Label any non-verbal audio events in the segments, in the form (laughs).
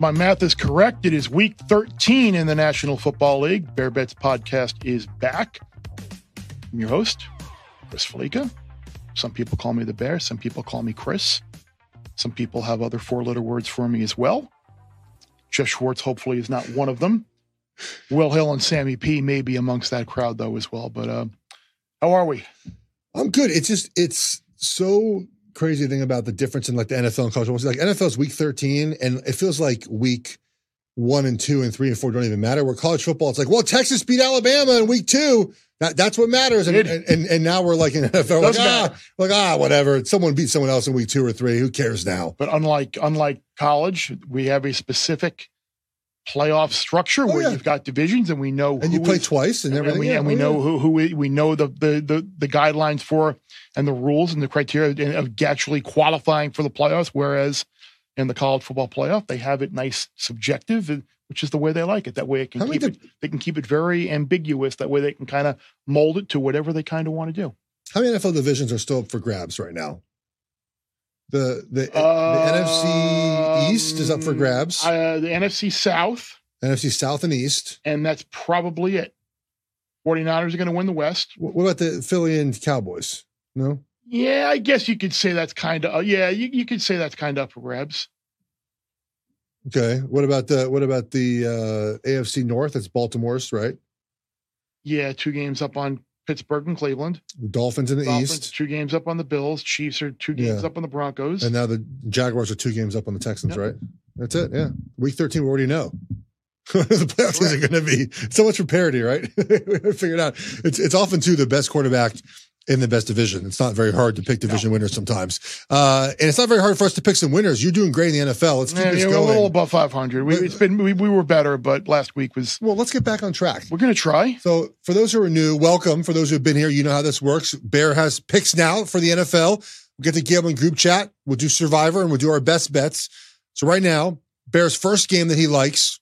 My math is correct. It is week 13 in the National Football League. Bear Bets podcast is back. I'm your host, Chris Fallica. Some people call me the Bear. Some people call me Chris. Some people have other four letter words for me as well. Geoff Schwartz, hopefully, is not one of them. Will Hill and Sammy P may be amongst that crowd, though, as well. But uh, how are we? I'm good. It's just, it's so crazy thing about the difference in like the NFL and college football. Like NFL's week 13, and it feels like week one and two and three and four don't even matter. Where college football, it's like, well, Texas beat Alabama in week two. That, that's what matters. And, and, and, and now we're like in NFL, like, ah, like, ah, whatever. Someone beat someone else in week two or three. Who cares now? But unlike unlike college, we have a specific playoff structure oh, where yeah. you've got divisions and we know and you play is, twice and, everything. And we, yeah, and we oh, know who, who we, we know the, the, the, the, guidelines for and the rules and the criteria of actually qualifying for the playoffs. Whereas in the college football playoff, they have it nice subjective, uh, which is the way they like it. That way it can keep it, they can keep it very ambiguous. That way they can kind of mold it to whatever they kind of want to do. How many NFL divisions are still up for grabs right now? The the, uh, the NFC East is up for grabs. Uh, the NFC South. NFC South and East. And that's probably it. 49ers are going to win the West. What about the Philly and Cowboys? No? Yeah, I guess you could say that's kind of, uh, yeah, you, you could say that's kind of up for grabs. Okay. What about the, what about the uh, AFC North? It's Baltimore's, right? Yeah, two games up on Pittsburgh and Cleveland. The Dolphins in the Dolphins, East. Two games up on the Bills. Chiefs are two games yeah. up on the Broncos. And now the Jaguars are two games up on the Texans, yep. right? That's it. Yeah. Week 13, we already know. (laughs) the playoffs right. are going to be so much for parity, right? (laughs) we figured out. It's, it's often, too, the best quarterback in the best division. It's not very hard to pick division no. winners sometimes. Uh, and it's not very hard for us to pick some winners. You're doing great in the NFL. Let's keep yeah, this going. a little above 500. We, it's been, we, we were better, but last week was. Well, let's get back on track. We're going to try. So for those who are new, welcome. For those who have been here, you know how this works. Bear has picks now for the NFL. We'll get the gambling group chat. We'll do survivor and we'll do our best bets. So right now, Bear's first game that he likes,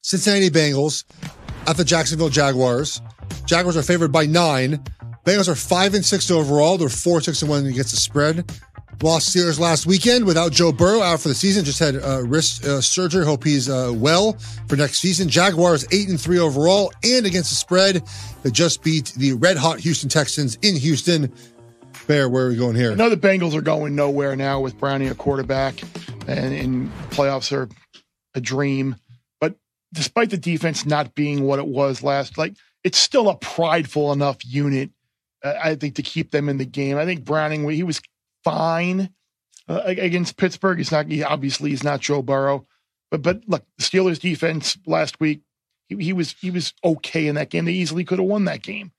Cincinnati Bengals at the Jacksonville Jaguars. Jaguars are favored by nine. Bengals are five and six overall. They're four six and one against the spread. Lost Steelers last weekend without Joe Burrow out for the season. Just had uh, wrist uh, surgery. Hope he's uh, well for next season. Jaguars eight and three overall and against the spread. They just beat the red hot Houston Texans in Houston. Bear, where are we going here? I know the Bengals are going nowhere now with Browning a quarterback, and, and playoffs are a dream. But despite the defense not being what it was last, like it's still a prideful enough unit I think to keep them in the game. I think Browning he was fine uh, against Pittsburgh. He's not he, obviously he's not Joe Burrow, but but look, the Steelers defense last week he, he was he was okay in that game. They easily could have won that game.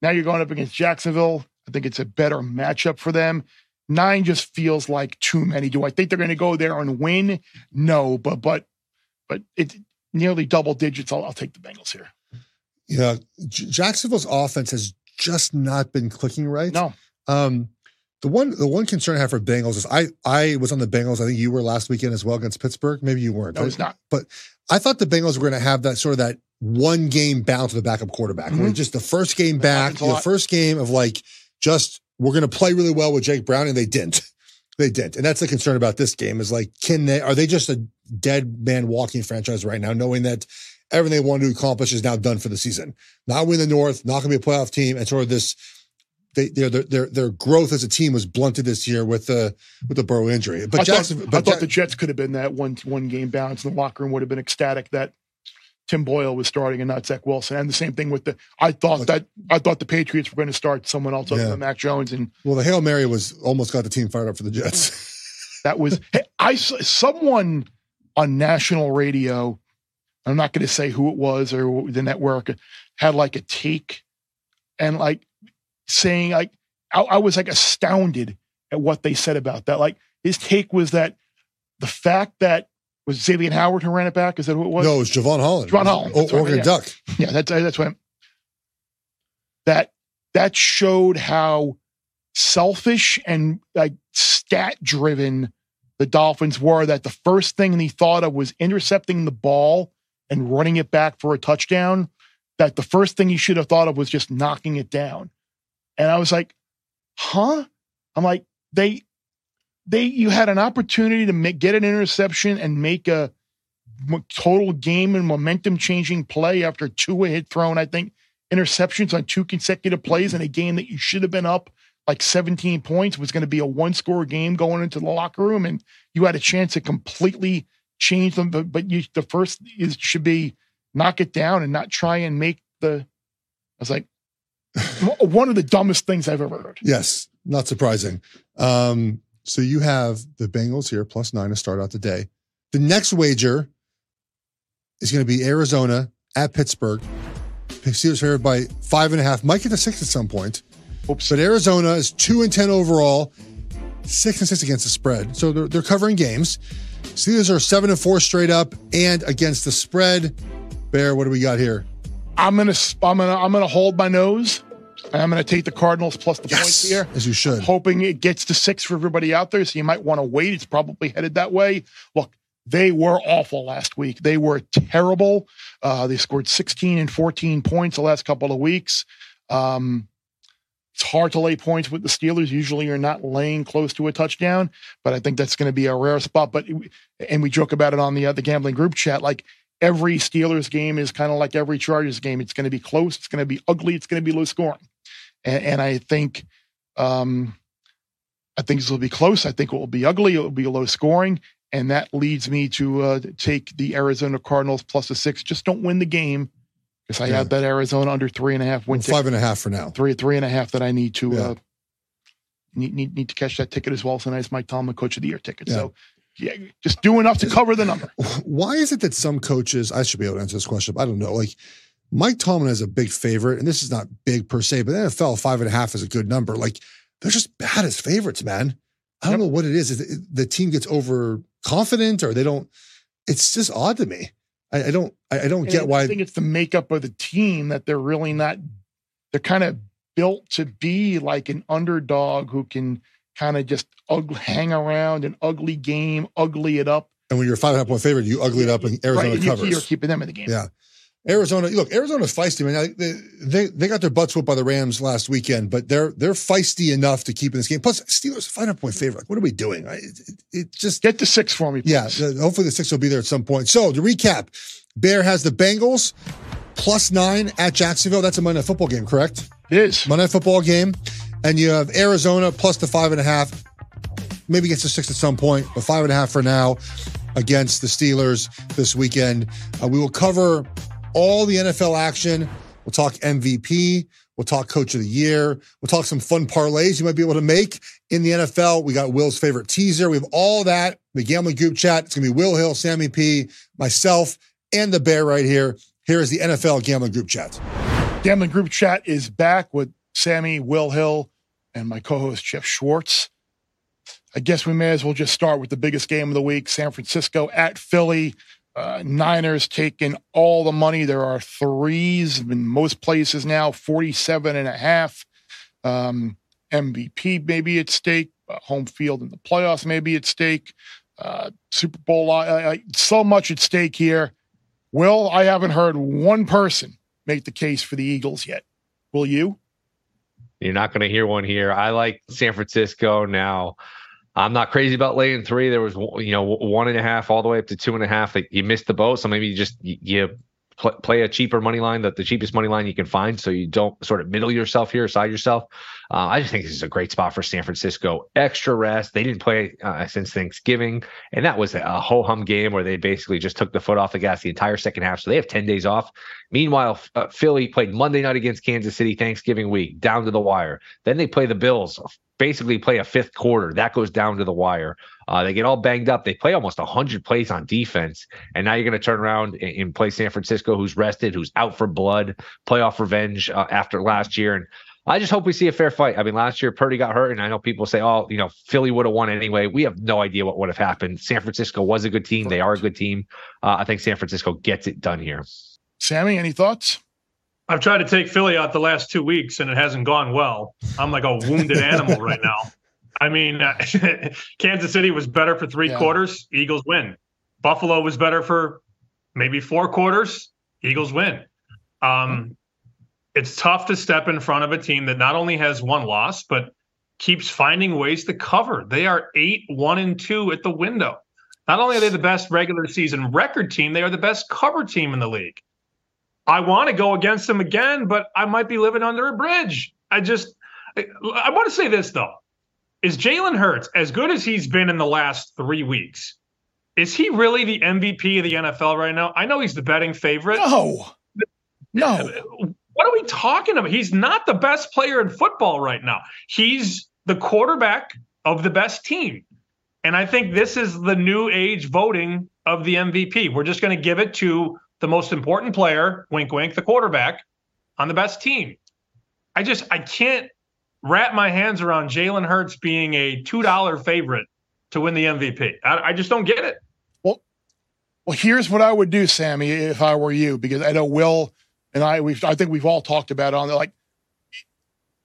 Now you're going up against Jacksonville. I think it's a better matchup for them. Nine just feels like too many. Do I think they're going to go there and win? No, but but but it's nearly double digits. I'll, I'll take the Bengals here. Yeah, Jacksonville's offense has just not been clicking right. No. Um, the one the one concern I have for Bengals is I I was on the Bengals. I think you were last weekend as well against Pittsburgh. Maybe you weren't. No, it's not. But I thought the Bengals were going to have that sort of that one game bounce with the backup quarterback. Mm-hmm. Just the first game back, the first game of like just we're going to play really well with Jake Brown, and they didn't. (laughs) They didn't, and that's the concern about this game. Is like, can they? Are they just a dead man walking franchise right now, knowing that everything they wanted to accomplish is now done for the season. Not win the North, not going to be a playoff team, and sort of this. They, their, their their growth as a team was blunted this year with the with the Burrow injury. But I Jackson, thought, but I thought the Jets could have been that one one game bounce, and the locker room would have been ecstatic that Tim Boyle was starting and not Zach Wilson. And the same thing with the I thought Look, that I thought the Patriots were going to start someone else other than Mac Jones. And well, the hail mary was almost got the team fired up for the Jets. that was hey, I someone on national radio I'm not going to say who it was or the network had like a take and like saying like I, I, was like astounded at what they said about that. Like his take was that the fact that was Xavier Howard who ran it back. Is that who it was? No, it was Jevon Holland. Jevon Holland. Oh, Oregon yeah. Duck. Yeah, that's uh, that's what that that showed how selfish and like stat driven the Dolphins were. That the first thing he thought of was intercepting the ball and running it back for a touchdown, that the first thing he should have thought of was just knocking it down. And I was like, huh? I'm like, they, they, you had an opportunity to make, get an interception and make a, total game and momentum changing play after Tua had thrown, I think, interceptions on two consecutive plays in a game that you should have been up like 17 points was going to be a one score game going into the locker room and you had a chance to completely change them but, but you the first is should be knock it down and not try and make the i was like (laughs) one of the dumbest things i've ever heard yes not surprising um so you have the bengals here plus nine to start out the day the next wager is going to be arizona at pittsburgh Steelers favored by five and a half. Might get to six at some point. Oops. But Arizona is two and ten overall, six and six against the spread. So they're, they're covering games. Steelers are seven and four straight up and against the spread. Bear, what do we got here? I'm gonna I'm gonna I'm gonna hold my nose. I'm going to take the Cardinals plus the yes, points here. As you should. hoping it gets to six for everybody out there. So you might want to wait. It's probably headed that way. Look, they were awful last week. They were terrible. Uh, they scored 16 and 14 points the last couple of weeks. Um, it's hard to lay points with the Steelers. Usually you're not laying close to a touchdown, but I think that's going to be a rare spot. But, and we joke about it on the, uh, the gambling group chat, like every Steelers game is kind of like every Chargers game. It's going to be close. It's going to be ugly. It's going to be low scoring. And, and I think, um, I think this will be close. I think it will be ugly. It will be low scoring and that leads me to uh, take the Arizona Cardinals plus a six. Just don't win the game because I yeah. have that Arizona under three and a half win. Well, five and a half for now. Three three and a half that I need to yeah. uh, need, need need to catch that ticket as well. So nice Mike Tomlin Coach of the Year ticket. Yeah. So yeah, just do enough to cover the number. (laughs) Why is it that some coaches? I should be able to answer this question. I don't know. Like Mike Tomlin is a big favorite, and this is not big per se, but NFL five and a half is a good number. Like they're just bad as favorites, man. I don't yep. know what it is. Is the team gets overconfident or they don't? It's just odd to me. I, I don't. I, I don't and get why. I think it's the makeup of the team that they're really not. They're kind of built to be like an underdog who can kind of just ugly, hang around an ugly game, ugly it up. And when you're a five and a half point favorite, you ugly it up and Arizona right, covers. You're keeping them in the game. Yeah. Arizona, look, Arizona's feisty, man. They, they, they got their butts whooped by the Rams last weekend, but they're they're feisty enough to keep in this game. Plus, Steelers five hundred point favorite. Like, what are we doing? It, it, it, just get the six for me. Please. Yeah, hopefully the six will be there at some point. So to recap, Bear has the Bengals plus nine at Jacksonville. That's a Monday Night Football game, correct? It is Monday Night Football game, and you have Arizona plus the five and a half. Maybe gets to six at some point, but five and a half for now against the Steelers this weekend. Uh, we will cover all the NFL action. We'll talk MVP. We'll talk coach of the year. We'll talk some fun parlays you might be able to make in the NFL. We got Will's favorite teaser. We have all that. The gambling group chat. It's going to be Will Hill, Sammy P, myself, and the bear right here. Here is the NFL gambling group chat. Gambling group chat is back with Sammy, Will Hill, and my co-host Geoff Schwartz. I guess we may as well just start with the biggest game of the week: San Francisco at Philly. Uh, Niners taking all the money. There are threes in most places now, 47 and a half. Um, MVP maybe at stake, uh, home field in the playoffs maybe at stake, uh, Super Bowl, uh, so much at stake here. Will, I haven't heard one person make the case for the Eagles yet. Will you? You're not going to hear one here. I like San Francisco now. I'm not crazy about laying three. There was you know one and a half all the way up to two and a half. Like you missed the boat, so maybe you just you play a cheaper money line, that the cheapest money line you can find, so you don't sort of middle yourself here, side yourself. Uh, I just think this is a great spot for San Francisco. Extra rest. They didn't play uh, since Thanksgiving, and that was a ho hum game where they basically just took the foot off the gas the entire second half. So they have ten days off. Meanwhile, uh, Philly played Monday night against Kansas City Thanksgiving week down to the wire. Then they play the Bills basically play a fifth quarter. That goes down to the wire. Uh, they get all banged up. They play almost 100 plays on defense. And now you're going to turn around and, and, play San Francisco, who's rested, who's out for blood, playoff revenge uh, after last year. And I just hope we see a fair fight. I mean, last year Purdy got hurt, and I know people say, "Oh, you know, Philly would have won anyway." We have no idea what would have happened. San Francisco was a good team; they are a good team. Uh, I think San Francisco gets it done here. Sammy, any thoughts? I've tried to take Philly out the last two weeks and it hasn't gone well. I'm like a wounded (laughs) animal right now. I mean, uh, (laughs) Kansas City was better for three yeah. quarters, Eagles win. Buffalo was better for maybe four quarters, Eagles win. Um, it's tough to step in front of a team that not only has one loss, but keeps finding ways to cover. They are eight, one, and two at the window. Not only are they the best regular season record team, they are the best cover team in the league. I want to go against them again, but I might be living under a bridge. I just, I, I want to say this though. Is Jalen Hurts, as good as he's been in the last three weeks, is he really the MVP of the NFL right now? I know he's the betting favorite. No. No. (laughs) What are we talking about? He's not the best player in football right now. He's the quarterback of the best team. And I think this is the new age voting of the MVP. We're just going to give it to the most important player, wink, wink, the quarterback on the best team. I just, I can't wrap my hands around Jalen Hurts being a $2 favorite to win the MVP. I, I just don't get it. Well, well, here's what I would do, Sammy, if I were you, because I know Will and I, we've, I think we've all talked about it on like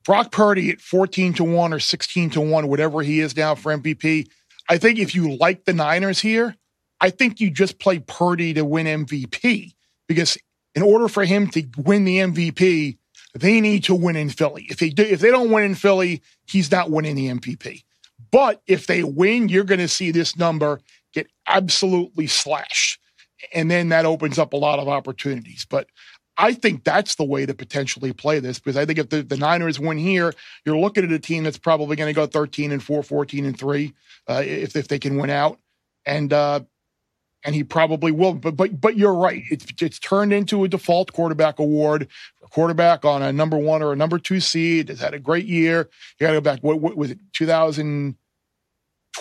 Brock Purdy at 14 to 1 or 16 to 1, whatever he is now for MVP. I think if you like the Niners here, I think you just play Purdy to win MVP because in order for him to win the MVP, they need to win in Philly. If they do, if they don't win in Philly, he's not winning the MVP. But if they win, you're going to see this number get absolutely slashed. And then that opens up a lot of opportunities. But I think that's the way to potentially play this because I think if the, the Niners win here, you're looking at a team that's probably going to go 13 and 4, 14 and 3 uh, if, if they can win out. And, uh, and he probably will. But but but you're right. It's it's turned into a default quarterback award. A quarterback on a number one or a number two seed has had a great year. You got to go back. What, what was it? 2000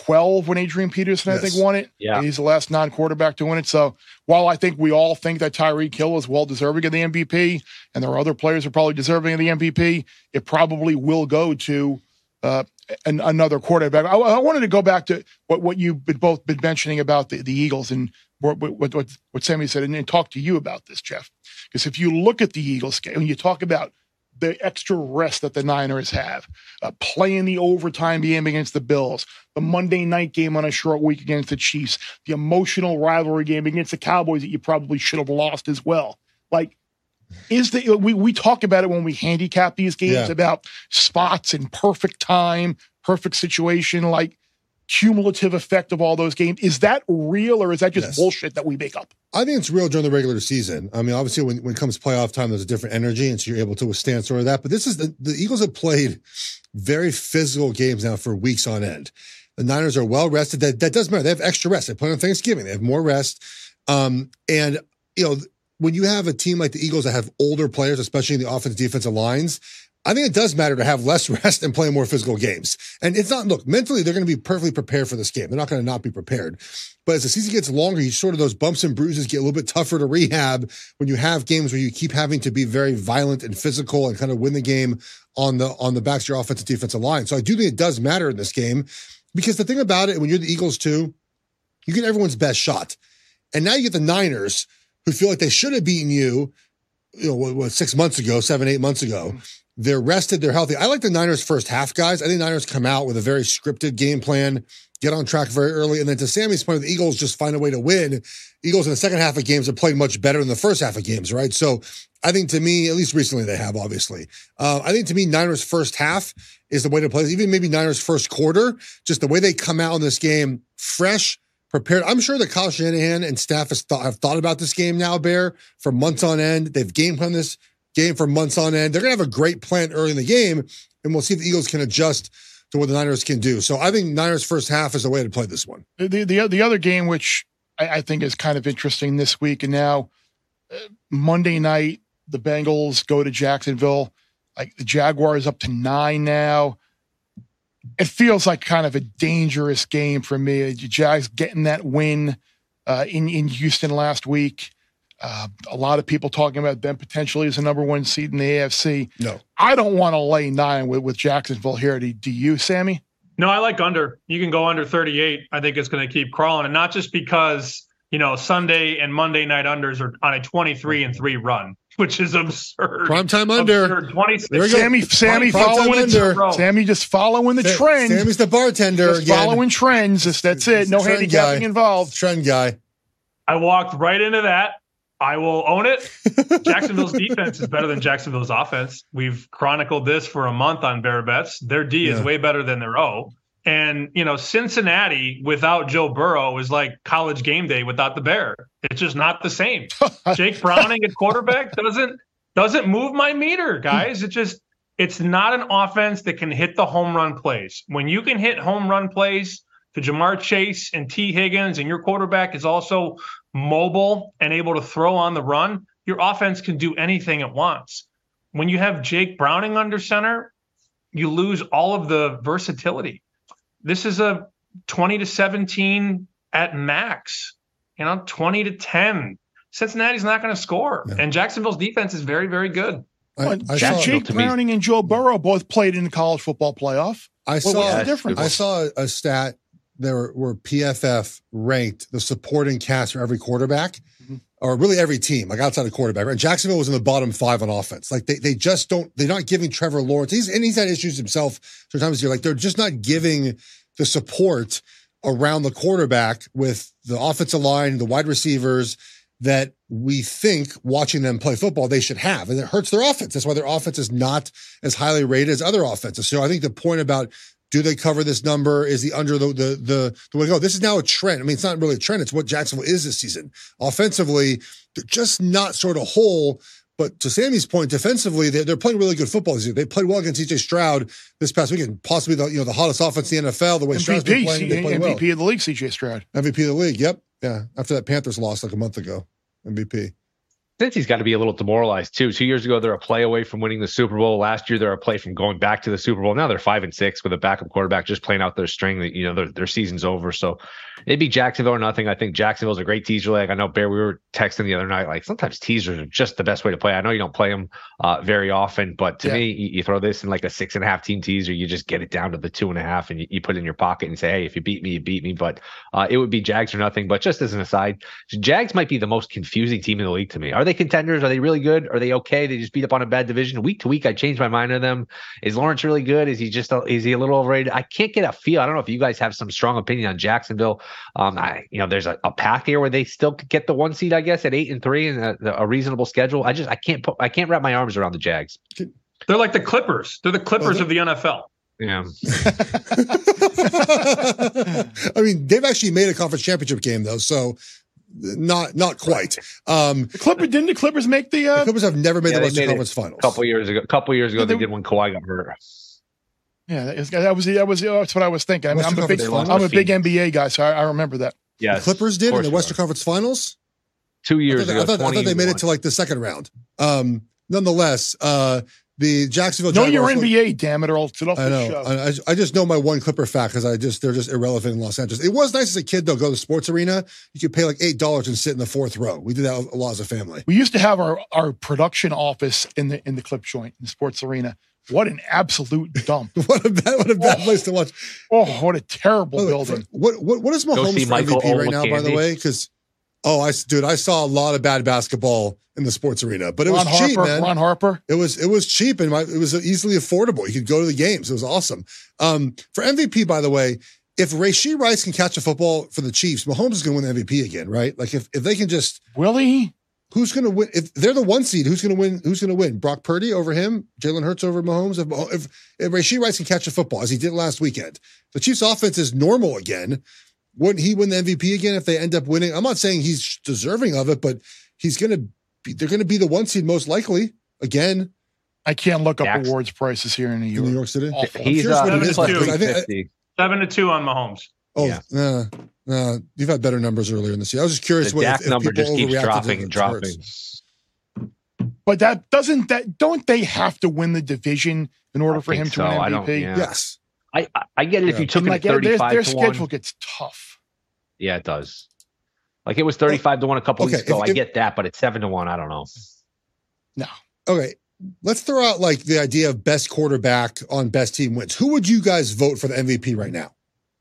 12 when Adrian Peterson, yes. I think, won it. Yeah. he's the last non quarterback to win it. So while I think we all think that Tyreek Hill is well deserving of the MVP, and there are other players who are probably deserving of the MVP, it probably will go to uh, an, another quarterback. I, I, wanted to go back to what, what you've been both been mentioning about the, the Eagles and what, what, what, what Sammy said, and, and talk to you about this, Geoff. Because if you look at the Eagles game, and you talk about the extra rest that the Niners have, uh, playing the overtime game against the Bills, the Monday night game on a short week against the Chiefs, the emotional rivalry game against the Cowboys that you probably should have lost as well. Like, is the we we talk about it when we handicap these games yeah. about spots and perfect time, perfect situation, like cumulative effect of all those games. Is that real or is that just yes. bullshit that we make up? I think it's real during the regular season. I mean, obviously, when, when it comes playoff time, there's a different energy, and so you're able to withstand sort of that. But this is the, the Eagles have played very physical games now for weeks on end. The Niners are well rested. That that does matter. They have extra rest. They play on Thanksgiving. They have more rest. Um, and you know, when you have a team like the Eagles that have older players, especially in the offense defensive lines, I think it does matter to have less (laughs) rest and play more physical games. And it's not, look, mentally, they're going to be perfectly prepared for this game. They're not going to not be prepared. But as the season gets longer, you sort of those bumps and bruises get a little bit tougher to rehab when you have games where you keep having to be very violent and physical and kind of win the game on the, on the backs of your offensive defensive line. So I do think it does matter in this game because the thing about it, when you're the Eagles too, you get everyone's best shot. And now you get the Niners who feel like they should have beaten you, you know, what, what six months ago, seven, eight months ago. They're rested. They're healthy. I like the Niners first half, guys. I think Niners come out with a very scripted game plan, get on track very early. And then to Sammy's point, the Eagles just find a way to win. Eagles in the second half of games have played much better than the first half of games, right? So I think to me, at least recently they have, obviously. Uh, I think to me, Niners first half is the way to play. Even maybe Niners first quarter, just the way they come out in this game, fresh, prepared. I'm sure that Kyle Shanahan and staff have thought about this game now, Bear, for months on end. They've game planned this game for months on end. They're going to have a great plan early in the game, and we'll see if the Eagles can adjust to what the Niners can do. So I think Niners first half is the way to play this one. The the, the other game, which I, I think is kind of interesting this week, and now uh, Monday night, the Bengals go to Jacksonville. Like the Jaguars up to nine now. It feels like kind of a dangerous game for me. The Jags getting that win uh, in in Houston last week. Uh, a lot of people talking about them potentially as a number one seed in the AFC. No, I don't want to lay nine with, with Jacksonville here. Do, do you, Sammy? No, I like under. You can go under 38. I think it's going to keep crawling, and not just because you know Sunday and Monday night unders are on a 23 and three run, (laughs) which is absurd. Prime time under. Absurd. 26. Sammy, Sammy following under. Sammy just following the Sa- trend. Sammy's the bartender. Just again. following trends. That's, that's it. No handicapping guy. involved. Trend guy. I walked right into that. I will own it. (laughs) Jacksonville's defense is better than Jacksonville's offense. We've chronicled this for a month on Bear Bets. Their D yeah. is way better than their O. And you know, Cincinnati without Joe Burrow is like college game day without the bear. It's just not the same. (laughs) Jake Browning at quarterback doesn't doesn't move my meter, guys. It just it's not an offense that can hit the home run plays. When you can hit home run plays to Ja'Marr Chase and Tee Higgins, and your quarterback is also mobile and able to throw on the run, your offense can do anything it wants. When you have Jake Browning under center, you lose all of the versatility. This is a 20 to 17 at max, you know, 20 to 10. Cincinnati's not going to score. Yeah. And Jacksonville's defense is very, very good. I, I saw, Jake Browning and Joe Burrow both played in the college football playoff. I saw what's the difference? I saw a stat there were PFF ranked the supporting cast for every quarterback, mm-hmm. or really every team, like outside of quarterback. And Jacksonville was in the bottom five on offense. Like they, they just don't, they're not giving Trevor Lawrence. He's and he's had issues himself. Sometimes you're like they're just not giving the support around the quarterback with the offensive line, the wide receivers that we think watching them play football they should have. And it hurts their offense. That's why their offense is not as highly rated as other offenses. So I think the point about do they cover this number? Is the under the the the, the way to go? This is now a trend. I mean, it's not really a trend. It's what Jacksonville is this season. Offensively, they're just not sort of whole. But to Sammy's point, defensively, they're, they're playing really good football this year. They played well against CJ Stroud this past weekend, possibly the you know the hottest offense in the NFL. The way MVP, Stroud's been playing, they play MVP well. of the league, CJ Stroud. MVP of the league. Yep. Yeah. After that Panthers loss like a month ago. MVP. Cincy's got to be a little demoralized too. Two years ago, they're a play away from winning the Super Bowl. Last year, they're a play from going back to the Super Bowl. Now they're five and six with a backup quarterback just playing out their string. That you know their, their season's over. So it'd be Jacksonville or nothing. I think Jacksonville's a great teaser. Like I know Bear, we were texting the other night. Like sometimes teasers are just the best way to play. I know you don't play them uh, very often, but to yeah. me, you, you, throw this in like a six and a half team teaser. You just get it down to the two and a half, and you, you put it in your pocket and say, hey, if you beat me, you beat me. But uh, it would be Jags or nothing. But just as an aside, Jags might be the most confusing team in the league to me. Are they contenders? Are they really good? Are they okay? They just beat up on a bad division. Week to week, I change my mind on them. Is Lawrence really good? Is he just a, is he a little overrated? I can't get a feel. I don't know if you guys have some strong opinion on Jacksonville. Um, I you know there's a, a path here where they still could get the one seed, I guess, at eight and three and a, a reasonable schedule. I just I can't put I can't wrap my arms around the Jags. They're like the Clippers. They're the Clippers of the NFL. Yeah. (laughs) I mean, they've actually made a conference championship game though, so not not quite. Um, the Clippers didn't the Clippers make the, uh, the Clippers have never made yeah, the Western Conference Finals. A couple years ago, a couple years ago, yeah, they, they, did when Kawhi got hurt. Yeah, that was that was that's what I was thinking. I mean, I'm a big I'm a big NBA guy, so I, I remember that. Yeah, Clippers did in the Western Conference Finals two years I ago. I thought, I thought they made it to like the second round. Um, nonetheless, uh, the Jacksonville. Know your NBA, damn it, or I'll sit off I know. I, I, just know my one Clipper fact because I just they're just irrelevant in Los Angeles. It was nice as a kid though. Go to the sports arena, you could pay like eight dollars and sit in the fourth row. We did that a lot as a family. We used to have our our production office in the in the clip joint in the sports arena. What an absolute dump! (laughs) what a bad, what a bad oh, place to watch. Oh, what a terrible building! What what what is Mahomes for MVP right now? By the way, because Oh, I dude, I saw a lot of bad basketball in the sports arena, but it Ron was Harper, cheap, man. Ron Harper. It was it was cheap and it was easily affordable. You could go to the games. It was awesome. Um, for MVP, by the way, if Rashee Rice can catch a football for the Chiefs, Mahomes is going to win the MVP again, right? Like if if they can just will he? Who's going to win? If they're the one seed, who's going to win? Who's going to win? Brock Purdy over him? Jalen Hurts over Mahomes? If, if, if Rashee Rice can catch a football as he did last weekend, the Chiefs' offense is normal again. Wouldn't he win the MVP again if they end up winning? I'm not saying he's deserving of it, but he's going to be, they're going to be the one seed most likely again. I can't look up Jackson. awards prices here in New York. In New York City? He's uh, seven, to two. I think, I, seven to two on Mahomes. Oh, yeah. Uh, uh, you've had better numbers earlier in this year. I was just curious the what if, if number just keeps dropping and dropping. But that doesn't that don't they have to win the division in order for him to so. win MVP? Yeah. Yes. I, I get it yeah. if you took it like, 35 their, to schedule one. gets tough. Yeah, it does. Like it was 35 to 1 a couple okay, weeks ago. If, I get that, but it's 7 to 1. I don't know. No. Okay. Let's throw out like the idea of best quarterback on best team wins. Who would you guys vote for the MVP right now?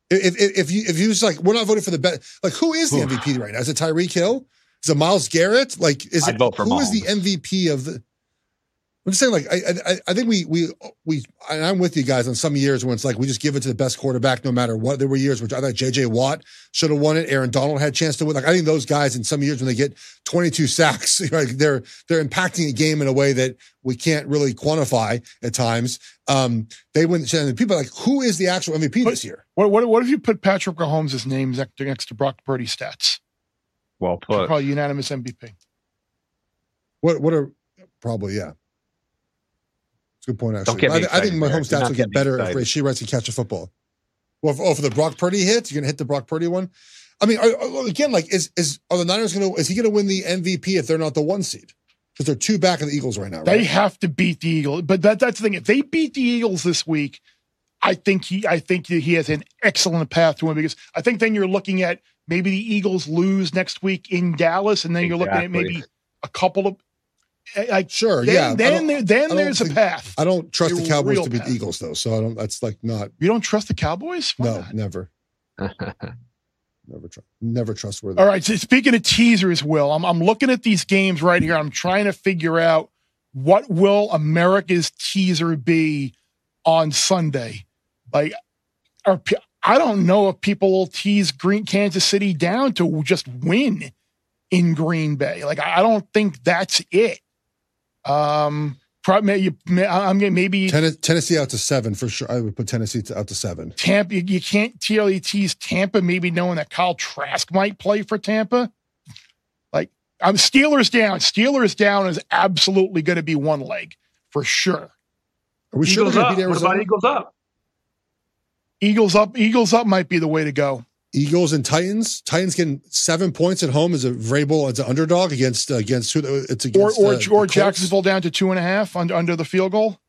If, if, if you if you was like we're not voting for the best, like who is the MVP right now? Is it Tyreek Hill? Is it Myles Garrett? Like is I'd it who is the MVP of the? I'm just saying, like, I, I, I think we, we, we, and I'm with you guys on some years when it's like we just give it to the best quarterback no matter what. There were years which I thought JJ Watt should have won it. Aaron Donald had a chance to win. Like, I think those guys in some years when they get 22 sacks, (laughs) like they're, they're impacting a game in a way that we can't really quantify at times. Um, they wouldn't, and people are like, who is the actual MVP But- this year? What, what, what if you put Patrick Mahomes' name next to, next to Brock Purdy stats? Well put. Probably unanimous MVP. What, what are, probably, yeah. It's a good point, actually. get me I, I think excited, Mahomes Barrett. Do stats will get get me better if excited. Rashee Rice can catch a football. Well, for, oh, for the Brock Purdy hit, you're gonna hit the Brock Purdy one. I mean, are, are- again, like, is is are the Niners gonna is he gonna win the MVP if they're not the one seed? Because they're two back of the Eagles right now, They have to beat the Eagles, but that, that's the thing. If they beat the Eagles this week, I think he, I think he has an excellent path to win because I think then you're looking at maybe the Eagles lose next week in Dallas, and then you're looking at maybe a couple of like Sure, then, yeah. Then there, then there's a path. I don't trust a the Cowboys to beat path. the Eagles though, so I don't. That's like not. You don't trust the Cowboys? Why no, not? never, (laughs) never trust, never trustworthy. All right. So speaking of teasers, Will, I'm I'm looking at these games right here. I'm trying to figure out what will America's teaser be on Sunday. Like, are I don't know if people will tease Green Kansas City down to just win in Green Bay. Like, I don't think that's it. Um, probably you, I'm gonna maybe Tennes- Tennessee out to seven for sure. I would put Tennessee to, out to seven. Tampa, you, you can't really tease Tampa, maybe knowing that Kyle Trask might play for Tampa. Like, I'm Steelers down. Steelers down is absolutely going to be one leg for sure. Are we sure Eagles they're up. gonna beat What about Eagles up? Eagles up, Eagles up might be the way to go. Eagles and Titans. Titans getting seven points at home as a Vrabel as an underdog against uh, against who? It's Or against or, uh, or Colts. Jacksonville down to two and a half under, under the field goal.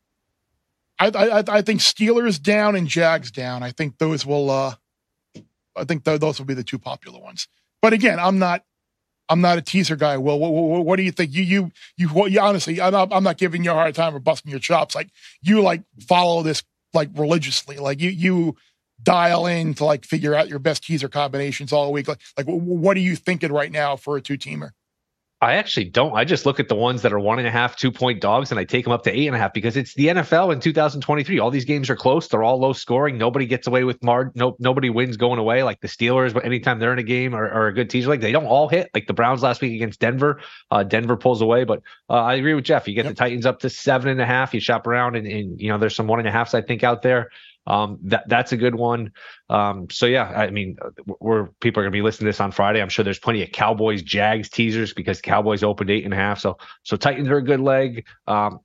I, I I- I think Steelers down and Jags down. I think those will. uh I think th- those will be the two popular ones. But again, I'm not. I'm not a teaser guy. Well, what, what, what do you think? You you you, what, you honestly, I'm not, I'm not giving you a hard time or busting your chops. Like you like follow this like religiously. Like you you dial in to like figure out your best teaser combinations all week. Like like what are you thinking right now for a two teamer? I actually don't. I just look at the ones that are one and a half, two point dogs, and I take them up to eight and a half because it's the NFL in 2023. All these games are close. They're all low scoring. Nobody gets away with mar. No, nobody wins going away. Like the Steelers, but anytime they're in a game or, or a good teaser, like they don't all hit. Like the Browns last week against Denver, uh, Denver pulls away. But uh, I agree with Geoff. You get Yep. the Titans up to seven and a half. You shop around, and, and you know there's some one and a halfs I think out there. Um, that that's a good one. Um, so yeah, I mean, we're people are gonna be listening to this on Friday. I'm sure there's plenty of Cowboys Jags teasers because Cowboys opened eight and a half. So so Titans are a good leg. Um,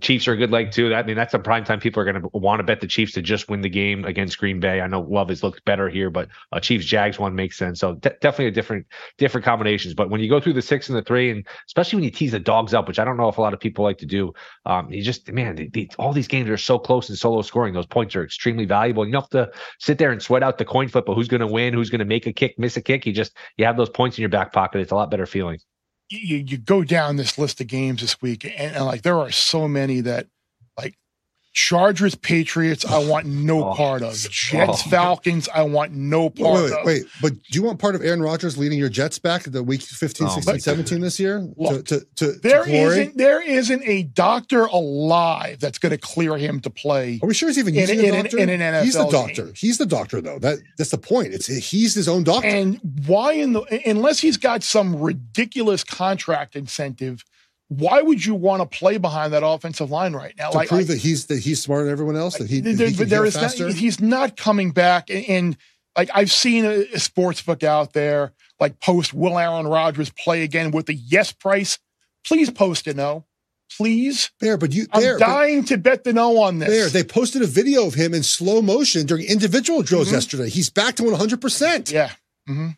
Chiefs are a good leg too. I mean, that's a prime time. People are going to want to bet the Chiefs to just win the game against Green Bay. I know Love has looked better here, but Chiefs Jags one makes sense. So de- definitely a different different combinations. But when you go through the six and the three, and especially when you tease the dogs up, which I don't know if a lot of people like to do, um, you just man, they, they, all these games are so close and so low scoring. Those points are extremely valuable. You don't have to sit there and sweat out the coin flip of who's going to win, who's going to make a kick, miss a kick. You just you have those points in your back pocket. It's a lot better feeling. You, you go down this list of games this week, and, and like there are so many that Chargers, Patriots, I want no Oh. part of. Oh. Jets, Oh. Falcons, I want no Wait, part wait, of. wait, but do you want part of Aaron Rodgers leading your Jets back to the week 15, Oh, 16, 17 this year? Look, to, to, to, There to glory? isn't there isn't a doctor alive that's going to clear him to play. Are we sure he's even in- using in a doctor? in an he's the doctor. game. He's the doctor, though. That that's the point. It's he's his own doctor. And why in the unless he's got some ridiculous contract incentive, why would you want to play behind that offensive line right now? to Like, prove like- that he's that he's smarter than everyone else. That he, there, he there not, faster. he's not coming back and, and like i've seen a, a sports book out there like post will aaron rodgers play again with the yes price please post a no please there, but you i'm there, but dying to bet the no on this there. They posted a video of him in slow motion during individual drills Mhm. yesterday. He's back to 100. percent yeah hmm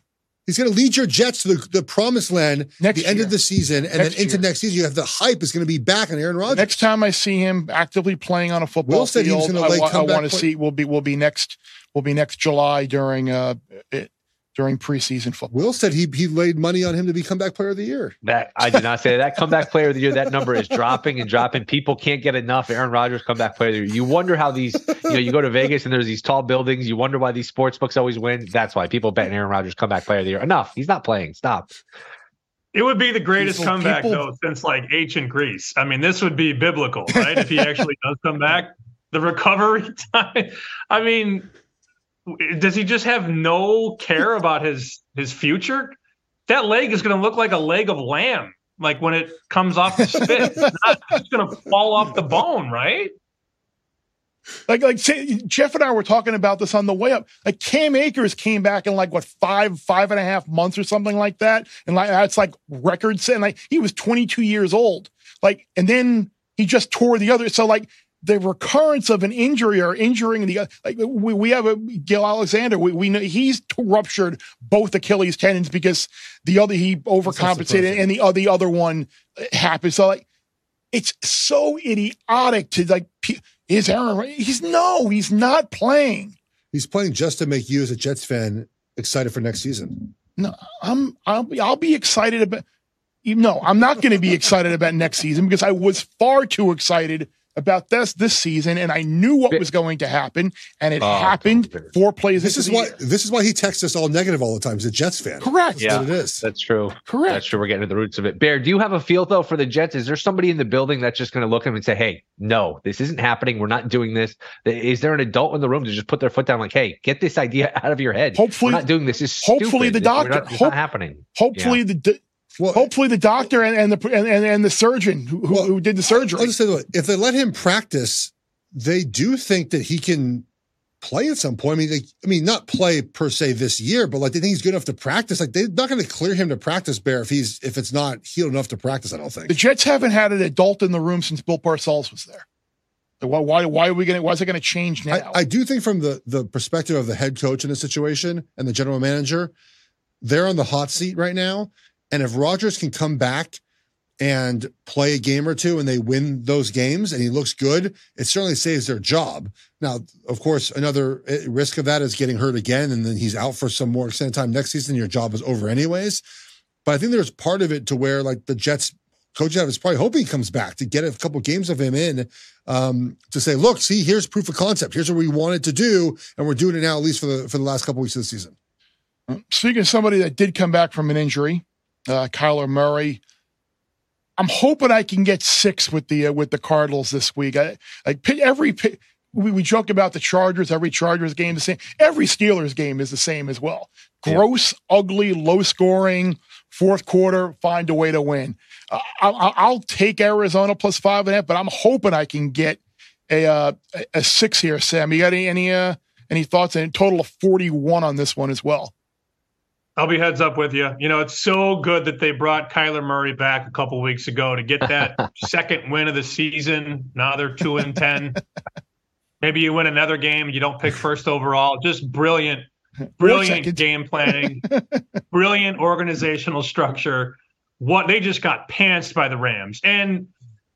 He's going to lead your Jets to the, the promised land, Next the end year. of the season, and Next then into year. next season. You have the hype is going to be back on Aaron Rodgers. next time i see him actively playing on a football Will said he was field i, I want to see will be will be next will be next july during uh it, during preseason football Will said he he laid money on him to be comeback player of the year. That I did not say that. Comeback player of the year. That number is dropping and dropping. People can't get enough. Aaron Rodgers, comeback player of the year. You wonder how these. You know, you go to Vegas and there's these tall buildings. You wonder why these sports books always win. That's why people bet Aaron Rodgers, comeback player of the year. Enough. He's not playing. Stop. It would be the greatest People- comeback people- though since like ancient Greece. I mean, this would be biblical, right? if he actually does come back, the recovery (laughs) time. I mean, does he just have no care about his his future? That leg is going to look like a leg of lamb, like when it comes off the spit. (laughs) It's not going to fall off the bone, right? Like, like say, Geoff and I were talking about this on the way up. Like Cam Akers came back in like what five, five and a half months or something like that, and like that's like record setting. Like he was 22 years old. Like, and then he just tore the other. So like the recurrence of an injury or injuring the like we, we have a Gil Alexander. We we know he's ruptured both Achilles tendons because the other he overcompensated and the other the other one uh, happened. So like it's so idiotic to like is Aaron he's no he's not playing He's playing just to make you, as a Jets fan, excited for next season. no I'm I'll be I'll be excited about no I'm not going to be excited about next season because I was far too excited about this this season and I knew what was going to happen and it Oh, happened God. four plays This into is the why. year. This is why he texts us all negative all the time. He's a Jets fan. correct Yeah. That's what it is. That's true. correct That's true. We're getting to the roots of it. Bear, do you have a feel though for the Jets? Is there somebody in the building that's just going to look at him and say, "Hey, no, this isn't happening. We're not doing this." Is there an adult in the room to just put their foot down, like, "Hey, get this idea (laughs) out of your head. Hopefully- we're not doing this. Is hopefully the doctor- Not, it's hope- not happening. hopefully the the Well, hopefully the doctor and, and the and, and, the surgeon who, who, Well, who did the surgery I'll say if they let him practice, they do think that he can play at some point. I mean, they, I mean, not play per se this year, but like they think he's good enough to practice. Like they're not going to clear him to practice, Bear, if he's if it's not healed enough to practice. I don't think The. Jets haven't had an adult in the room since Bill Parcells was there. Why why why are we going to why is it going to change now? I, I do think from the the perspective of the head coach in the situation and the general manager, they're on the hot seat right now. And if Rodgers can come back and play a game or two and they win those games and he looks good, it certainly saves their job. Now, of course, another eh, risk of that is getting hurt again and then he's out for some more extended time next season. Your job is over anyways. But I think there's part of it to where like the Jets coach is probably hoping he comes back to get a couple games of him in um, to say, look, see, here's proof of concept. Here's what we wanted to do, and we're doing it now, at least for the for the last couple weeks of the season. Speaking of somebody that did come back from an injury, uh, Kyler Murray. I'm hoping I can get six with the uh, with the Cardinals this week. I, like every we, we joke about the Chargers. Every Chargers game is the same. Every Steelers game is the same as well. Yeah. Gross, ugly, low scoring. Fourth quarter, find a way to win. Uh, I, I- I'll take Arizona plus five and a half, but I'm hoping I can get a uh, a- a six here. Sam, you got any any uh, any thoughts? And a total of 41 on this one as well. I'll be heads up with you. You know, it's so good that they brought Kyler Murray back a couple weeks ago to get that (laughs) second win of the season. Now they're two and ten. Maybe you win another game, you don't pick first overall. Just brilliant, brilliant game planning, (laughs) brilliant organizational structure. What they just got pantsed by the Rams. And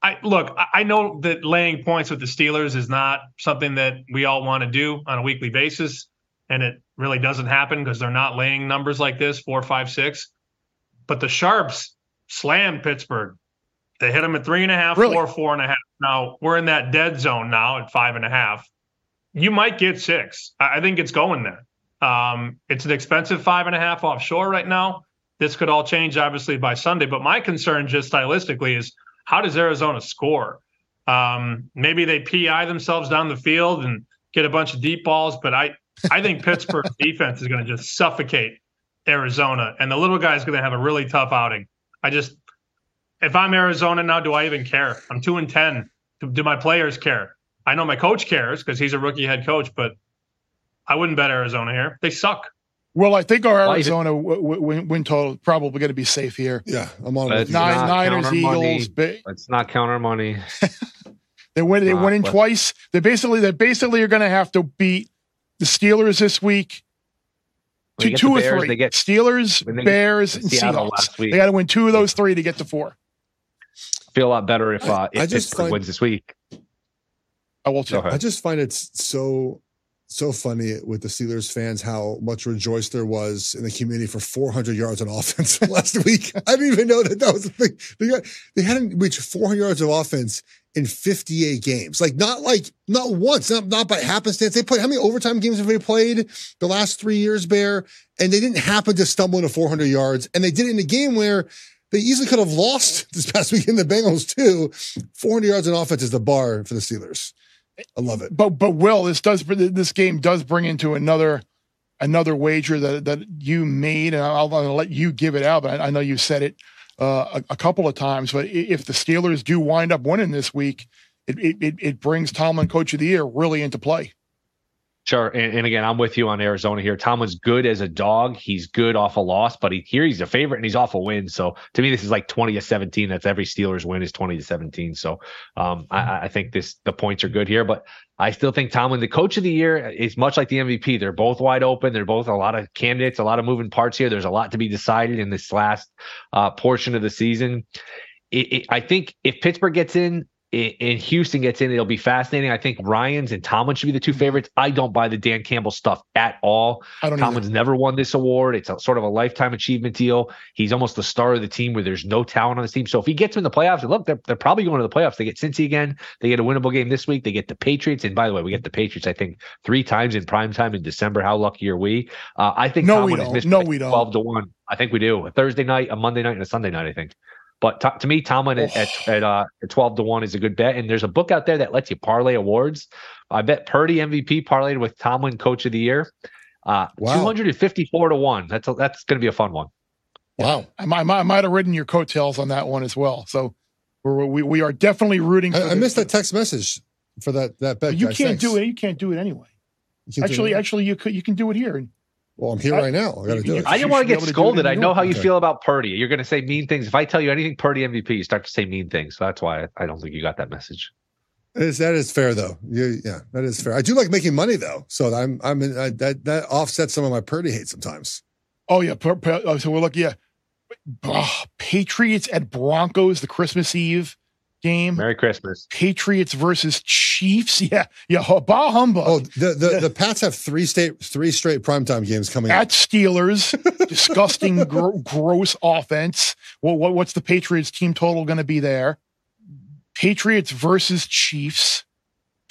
I look, I- I know that laying points with the Steelers is not something that we all want to do on a weekly basis and it really doesn't happen because they're not laying numbers like this four, five, six. But the Sharps slammed Pittsburgh. They hit them at three and a half, Really? four, four and a half. Now we're in that dead zone now at five and a half. You might get six. I think it's going there. Um, it's an expensive five and a half offshore right now. This could all change obviously by Sunday. But my concern, just stylistically, is how does Arizona score? Um, maybe they PI themselves down the field and get a bunch of deep balls, but I I think Pittsburgh's (laughs) defense is going to just suffocate Arizona, and the little guy's going to have a really tough outing. I just, if I'm Arizona now, do I even care? I'm two and ten. Do, do my players care? I know my coach cares because he's a rookie head coach, but I wouldn't bet Arizona here. They suck. Well, I think our Why is it- Arizona w- w- win, win total is probably going to be safe here. Yeah, I'm on But with it's. Nine, not Niners, money. Eagles. Ba- Let's not counter money. (laughs) they win. They Not win in West- twice. They basically they basically are going to have to beat the Steelers this week. When Two, two the or Bears, three. they get Steelers, they Bears, and Seattle Seahawks. last week. They got to win two of those three to get to four. feel a lot better if uh, if I just Pittsburgh find- wins this week. I will Go too. I just find it so so funny with the Steelers fans how much rejoice there was in the community for 400 yards on (laughs) offense last week. I didn't even know that that was the thing. They, got, they hadn't reached 400 yards of offense in 58 games. Like not like not once, not not by happenstance. They played how many overtime games have they played the last three years, Bear? And they didn't happen to stumble into 400 yards. And they did it in a game where they easily could have lost (laughs) this past week in the Bengals too. 400 yards in offense is the bar for the Steelers. I love it. But but Will, this does this game does bring into another another wager that that you made, and I'll, I'll let you give it out. But I, I know you said it uh, a, a, couple of times. But if the Steelers do wind up winning this week, it it, it brings Tomlin Coach of the Year really into play. Sure. And, and, again, I'm with you on Arizona here. Tomlin's good as a dog. He's good off a loss, but he, here he's a favorite and he's off a win. So to me, this is like 20 to 17. That's every Steelers win is 20 to 17. So um, I, I, think this the points are good here, but I still think Tomlin, the coach of the year, is much like the MVP. They're both wide open. They're both a lot of candidates, a lot of moving parts here. There's a lot to be decided in this last uh, portion of the season. It, it, I think if Pittsburgh gets in, and Houston gets in, it'll be fascinating. I think Ryans and Tomlin should be the two favorites. I don't buy the Dan Campbell stuff at all. I don't Tomlin's either. never won this award. It's a, sort of a lifetime achievement deal. He's almost the star of the team where there's no talent on this team. So if he gets in the playoffs, and look, they're, they're probably going to the playoffs. They get Cincy again. They get a winnable game this week. They get the Patriots. And by the way, we get the Patriots, I think, three times in prime time in December. How lucky are we? Uh, I think no, Tomlin we don't. No, we don't. 12 to 1. I think we do. A Thursday night, a Monday night, and a Sunday night, I think. But t- to me, Tomlin oh. at at, uh, at twelve to one is a good bet. And there's a book out there that lets you parlay awards. I bet Purdy MVP parlayed with Tomlin Coach of the Year. Uh, wow. 254 to one. That's a, that's going to be a fun one. Wow. I might, I might have ridden your coattails on that one as well. So we're, we, we are definitely rooting. I, I missed that text message for that, that bet. You guys. can't Thanks. do it. You can't do it anyway. Actually, actually, you could, you can do it here. Well, I'm here I, right now. I got to do it. I didn't want to get scolded. I know how you okay. feel about Purdy. You're going to say mean things. If I tell you anything Purdy MVP, you start to say mean things. So that's why I, I don't think you got that message. That is, that is fair though. You, yeah, that is fair. I do like making money though, so I'm I'm in, I, that that offsets some of my Purdy hate sometimes. Oh yeah, per, per, oh, so we're looking yeah, oh, Patriots at Broncos the Christmas Eve game. Merry Christmas. Patriots versus Chiefs. (laughs) Yeah, yeah. Oh, bah humbug. Oh, the the, the Pats have three state three straight primetime games coming at up. Steelers. (laughs) disgusting, gr- gross offense. Well, what, what's the Patriots team total going to be there? Patriots versus Chiefs.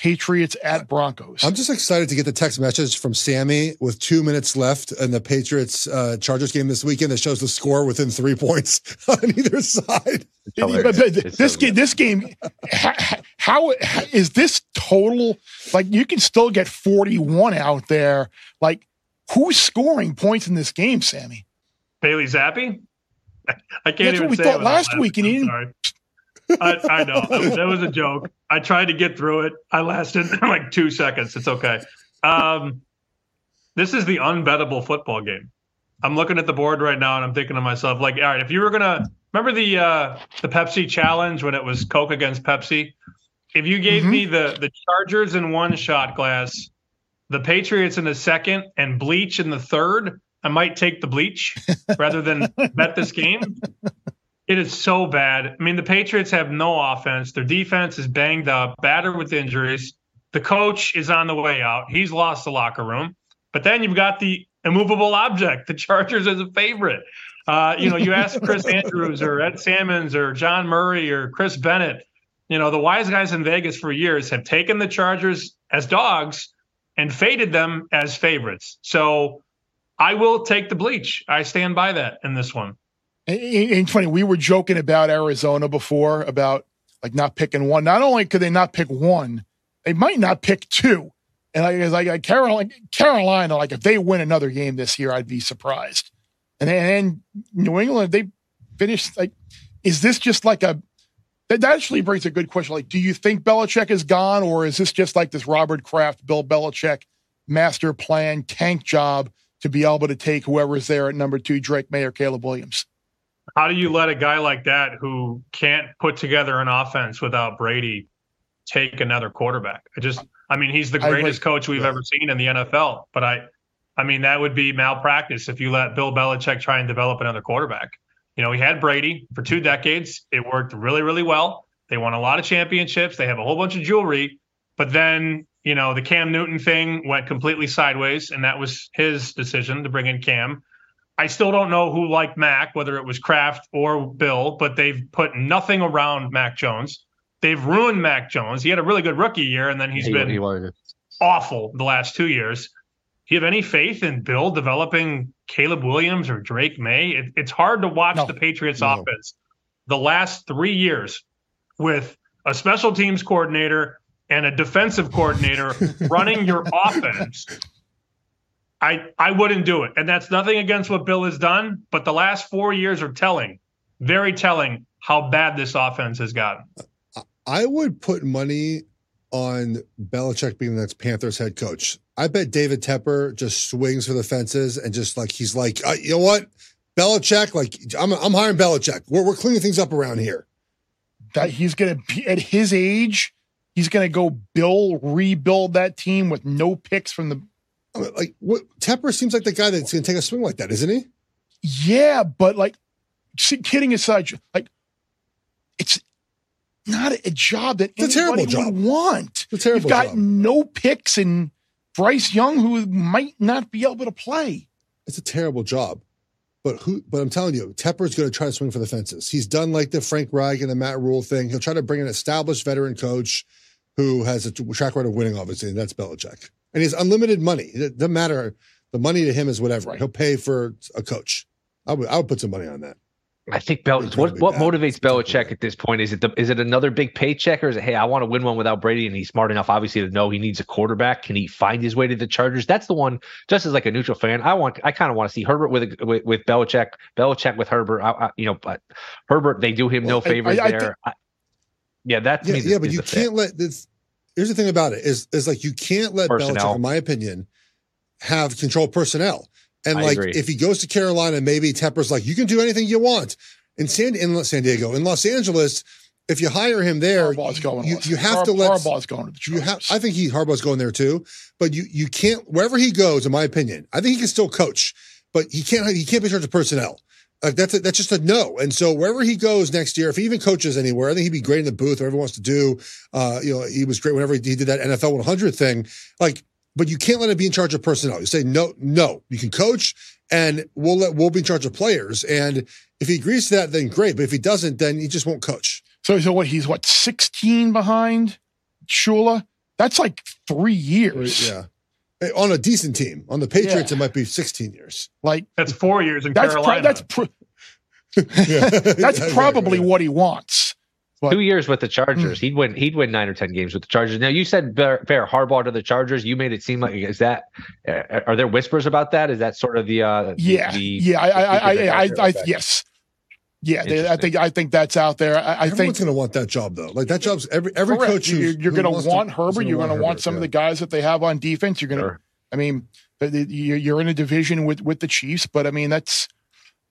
Patriots at Broncos. I'm just excited to get the text message from Sammy with two minutes left in the Patriots uh, Chargers game this weekend that shows the score within three (laughs) points on either side. this game, this game, how, how is this total? Like you can still get 41 out there. Like who's scoring points in this game, Sammy? Bailey Zappe. (laughs) I can't That's even what we thought last week, and he didn't I, I know that was a joke. I tried to get through it. I lasted (laughs) like two seconds. It's okay. Um, this is the unbettable football game. I'm looking at the board right now and I'm thinking to myself, like, all right, if you were gonna remember the uh, the Pepsi challenge when it was Coke against Pepsi, if you gave mm-hmm. me the the Chargers in one shot glass, the Patriots in the second, and bleach in the third, I might take the bleach rather than (laughs) bet this game. It is so bad. I mean, the Patriots have no offense. Their defense is banged up, battered with injuries. The coach is on the way out. He's lost the locker room. But then you've got the immovable object, the (laughs) Chargers as a favorite. Uh, you know, you ask Chris (laughs) Andrews or Ed Salmons or John Murray or Chris Bennett. You know, the wise guys in Vegas for years have taken the Chargers as dogs and faded them as favorites. So I will take the bleach. I stand by that in this one. And, funny, we were joking about Arizona before about like not picking one. Not only could they not pick one, they might not pick two. And I like, like Carolina, Carolina, like if they win another game this year, I'd be surprised. And then New England, they finished like, is this just like a? That actually brings a good question. Like, do you think Belichick is gone, or is this just like this Robert Kraft, Bill Belichick master plan tank job to be able to take whoever's there at number two, Drake Maye or Caleb Williams? How do you let a guy like that who can't put together an offense without Brady take another quarterback? I just, I mean, he's the greatest coach we've yeah. ever seen in the NFL, but I, I mean, that would be malpractice if you let Bill Belichick try and develop another quarterback. You know, he had Brady for two decades. It worked really, really well. They won a lot of championships. They have a whole bunch of jewelry, but then you know the Cam Newton thing went completely sideways, and that was his decision to bring in Cam. I still don't know who liked Mac, whether it was Kraft or Bill, but they've put nothing around Mac Jones. They've ruined Mac Jones. He had a really good rookie year, and then he's he, been he awful the last two years. Do you have any faith in Bill developing Caleb Williams or Drake Maye? It, it's hard to watch no. the Patriots no. offense the last three years with a special teams coordinator and a defensive coordinator (laughs) running your offense. I I wouldn't do it. And that's nothing against what Bill has done, but the last four years are telling, very telling how bad this offense has gotten. I would put money on Belichick being the next Panthers head coach. I bet David Tepper just swings for the fences and just like he's like, uh, you know what, Belichick, like I'm I'm hiring Belichick. We're we're cleaning things up around here. That he's gonna be at his age, he's gonna go build rebuild that team with no picks from the. Like what Tepper seems like the guy that's gonna take a swing like that, isn't he? Yeah, but like, kidding aside, like it's not a job that it's anybody job. would want. It's a terrible job. You've got job. no picks and Bryce Young, who might not be able to play. It's a terrible job. But who? But I'm telling you, Tepper's going to try to swing for the fences. He's done like the Frank Reich and the Matt Rhule thing. He'll try to bring an established veteran coach who has a track record of winning, obviously, and that's Belichick. And he has unlimited money. It doesn't matter. The money to him is whatever. Right. He'll pay for a coach. I would I would put some money on that. I think Bel- what what motivates Belichick at this point is it the, is it another big paycheck or is it hey I want to win one without Brady and he's smart enough obviously to know he needs a quarterback can he find his way to the Chargers that's the one just as like a neutral fan I want I kind of want to see Herbert with, with with Belichick Belichick with Herbert I, I, you know but Herbert they do him well, no favors I, there yeah that's yeah, yeah but you can't let this here's the thing about it is is like you can't let personnel. Belichick in my opinion have control personnel and I like, agree. if he goes to Carolina, maybe Tepper's like, you can do anything you want. In San in San Diego, in Los Angeles, if you hire him there, Harbaugh's going. You, you have Har- to let Harbaugh's going to the You have, I think he Harbaugh's going there too, but you you can't wherever he goes. In my opinion, I think he can still coach, but he can't he can't be in charge of personnel. Like that's a, that's just a no. And so wherever he goes next year, if he even coaches anywhere, I think he'd be great in the booth. Whatever he wants to do, uh, you know, he was great whenever he did that NFL 100 thing. Like but you can't let him be in charge of personnel. You say no, no. You can coach, and we'll let we'll be in charge of players. And if he agrees to that, then great. But if he doesn't, then he just won't coach. So, so what? He's what sixteen behind Shula. That's like three years. Yeah. On a decent team, on the Patriots, yeah. it might be 16 years. Like that's four years in that's Carolina. that's (laughs) yeah. (laughs) that's (laughs) probably what he wants. But, Two years with the Chargers, hmm. he'd win. He'd win nine or ten games with the Chargers. Now you said Bear, Bear Harbaugh to the Chargers. You made it seem like is that? Uh, are there whispers about that? Is that sort of the? Uh, yeah, the, yeah. I, I, I, I, I yes. Yeah, they, I think I think that's out there. I, I Everyone's going to want that job though. Like that job's every every correct. coach. You're, you're going to want Herbert. You're going to want some yeah. of the guys that they have on defense. You're going to. Sure. I mean, you're in a division with with the Chiefs, but I mean that's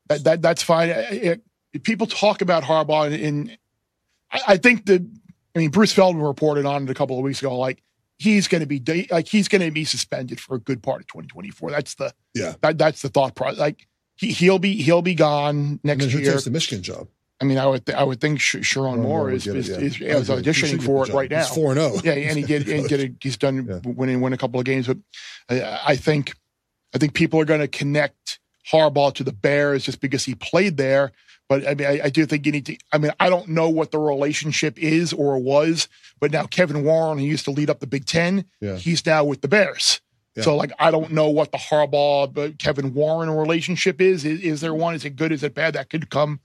that, that that's fine. It, people talk about Harbaugh and, I, I think that I mean Bruce Feldman reported on it a couple of weeks ago, like he's going to be like he's going to be suspended for a good part of 2024. That's the yeah that, that's the thought process. Like he he'll be he'll be gone next year. Takes the Michigan job. I mean, I would th- I would think Sh- Sherrone Moore is is, is, yeah. is, is auditioning for it right now. He's four zero. Oh. (laughs) Yeah, and he did and get a, (laughs) he's done yeah. winning win a couple of games, but I, I think I think people are going to connect Harbaugh to the Bears just because he played there. But I mean, I, I, do think you need to. I mean, I don't know what the relationship is or was, but now Kevin Warren, who used to lead up the Big Ten, yeah. he's now with the Bears. Yeah. So, like, I don't know what the Harbaugh Kevin Warren relationship is. is. Is there one? Is it good? Is it bad? That could come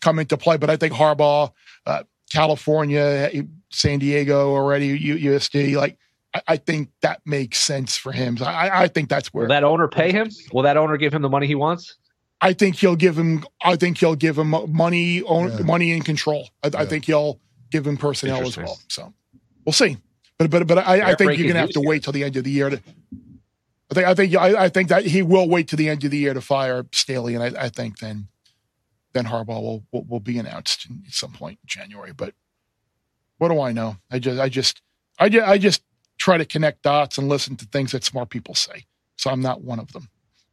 come into play. But I think Harbaugh, uh, California, San Diego already, USD, like. I, think that makes sense for him. So I, I think that's where. Will that owner pay him? Will that owner give him the money he wants? I think he'll give him. I think he'll give him money, own, yeah. money and control. I, yeah. I, think he'll give him personnel as well. So we'll see. But but but I, I think you're gonna have to wait till the end of the year to. I think I think I, I, think that he will wait to the end of the year to fire Staley, and I, I think then then Harbaugh will, will, will be announced at some point in January. But what do I know? I just I just I just, I just try to connect dots and listen to things that smart people say. So I'm not one of them.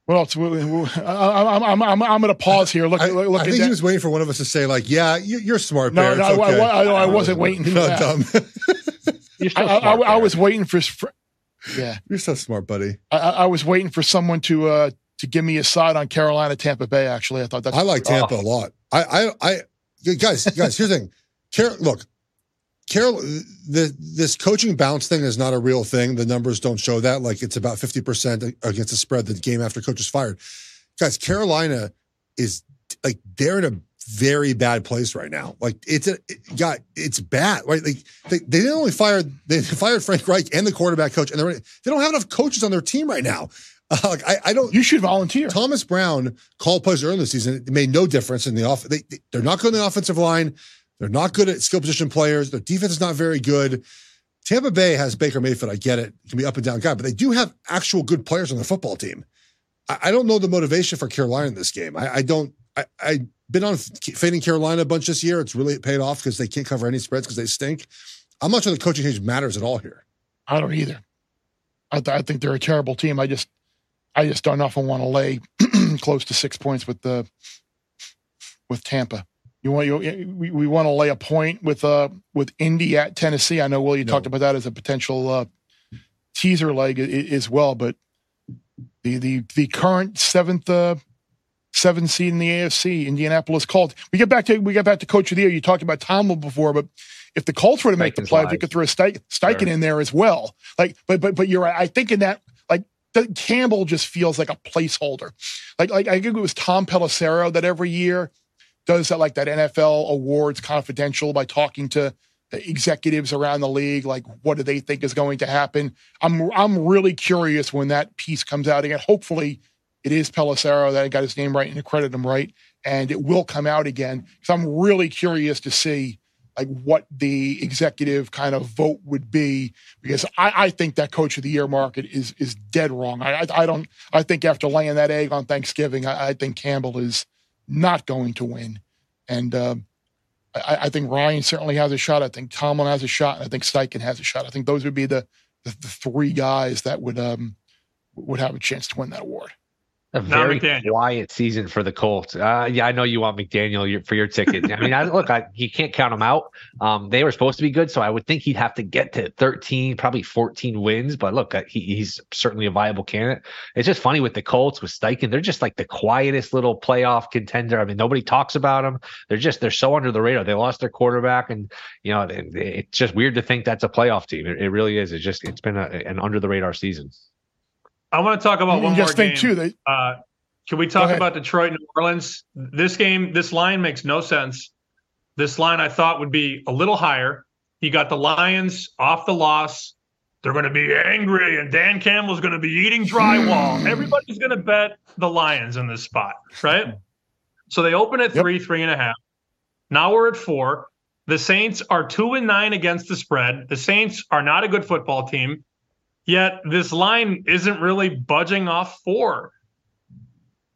What else? I'm, I'm, I'm, I'm going to pause here. Look, I, look I think he was waiting for one of us to say, like, yeah, you're smart. No, no, okay. I, I, I, wasn't waiting (laughs) for (laughs) you're that. Dumb. you're so I, smart, I, was waiting for, for, yeah. You're so smart, buddy. I, I was waiting for someone to, uh, to give me a side on Carolina, Tampa Bay. Actually, I thought that's. I like Tampa oh. a lot. I, I, I, guys, guys. Here's the thing. Car- look, Carol, the, this coaching bounce thing is not a real thing. The numbers don't show that. Like it's about 50% against the spread the game after coach is fired. Guys, Carolina is like they're in a very bad place right now. Like it's a it, yeah, it's bad. Right? Like they, they didn't only fire (laughs) they fired Frank Reich and the quarterback coach, and they they don't have enough coaches on their team right now. Uh, (laughs) like I, I don't. You should volunteer. Thomas Brown called plays early in the season. It made no difference in the off. They, they're not good in the offensive line. They're not good at skill position players. Their defense is not very good. Tampa Bay has Baker Mayfield. I get it. it can be up and down guy, but they do have actual good players on their football team. I, I don't know the motivation for Carolina in this game. I, I don't. I, I been on fading Carolina a bunch this year. It's really paid off because they can't cover any spreads because they stink. I'm not sure the coaching change matters at all here. I don't either. I, th- I think they're a terrible team. I just, I just don't often want to lay (clears throat) close to six points with the with Tampa. You want you we, we want to lay a point with uh with Indy at Tennessee. I know Will you no. talked about that as a potential uh, teaser leg as well, but the the the current seventh uh, seven seed in the AFC, Indianapolis Colts. We get back to we get back to Coach of the Year. You talked about Tomlin before, but if the Colts were to make the play, we could throw a Steichen sure. in there as well. Like, but but but you're right. I think in that like Campbell just feels like a placeholder. Like like I think it was Tom Pelissero that every year does that like that NFL awards confidential by talking to executives around the league like what do they think is going to happen i'm i'm really curious when that piece comes out again hopefully it is Pelissero that got his name right and credit him right, and it will come out again. So I'm really curious to see like what the executive kind of vote would be because I, I think that coach of the year market is is dead wrong. I, I, I don't. I think after laying that egg on Thanksgiving, I, I think Campbell is not going to win, and uh, I, I, think Ryan certainly has a shot. I think Tomlin has a shot, and I think Steichen has a shot. I think those would be the the, the three guys that would um would have a chance to win that award a very quiet season for the Colts. Uh, yeah, I know you want McDaniel for your ticket. I mean, I, (laughs) look, I, you can't count them out. Um, they were supposed to be good, so I would think he'd have to get to 13, probably 14 wins. But look, uh, he, he's certainly a viable candidate. It's just funny with the Colts with Steichen; they're just like the quietest little playoff contender. I mean, nobody talks about them. They're just they're so under the radar. They lost their quarterback, and you know, it's just weird to think that's a playoff team. It, it really is. It's just it's been a, an under the radar season. I want to talk about one just more think game. Too, they, uh, can we talk about Detroit, New Orleans? This game, this line makes no sense. This line I thought would be a little higher. He got the Lions off the loss. They're going to be angry, and Dan Campbell's going to be eating drywall. Everybody's going to bet the Lions in this spot, right? So they open at yep. three, three and a half. Now we're at four. The Saints are two and nine against the spread. The Saints are not a good football team. Yet this line isn't really budging off four.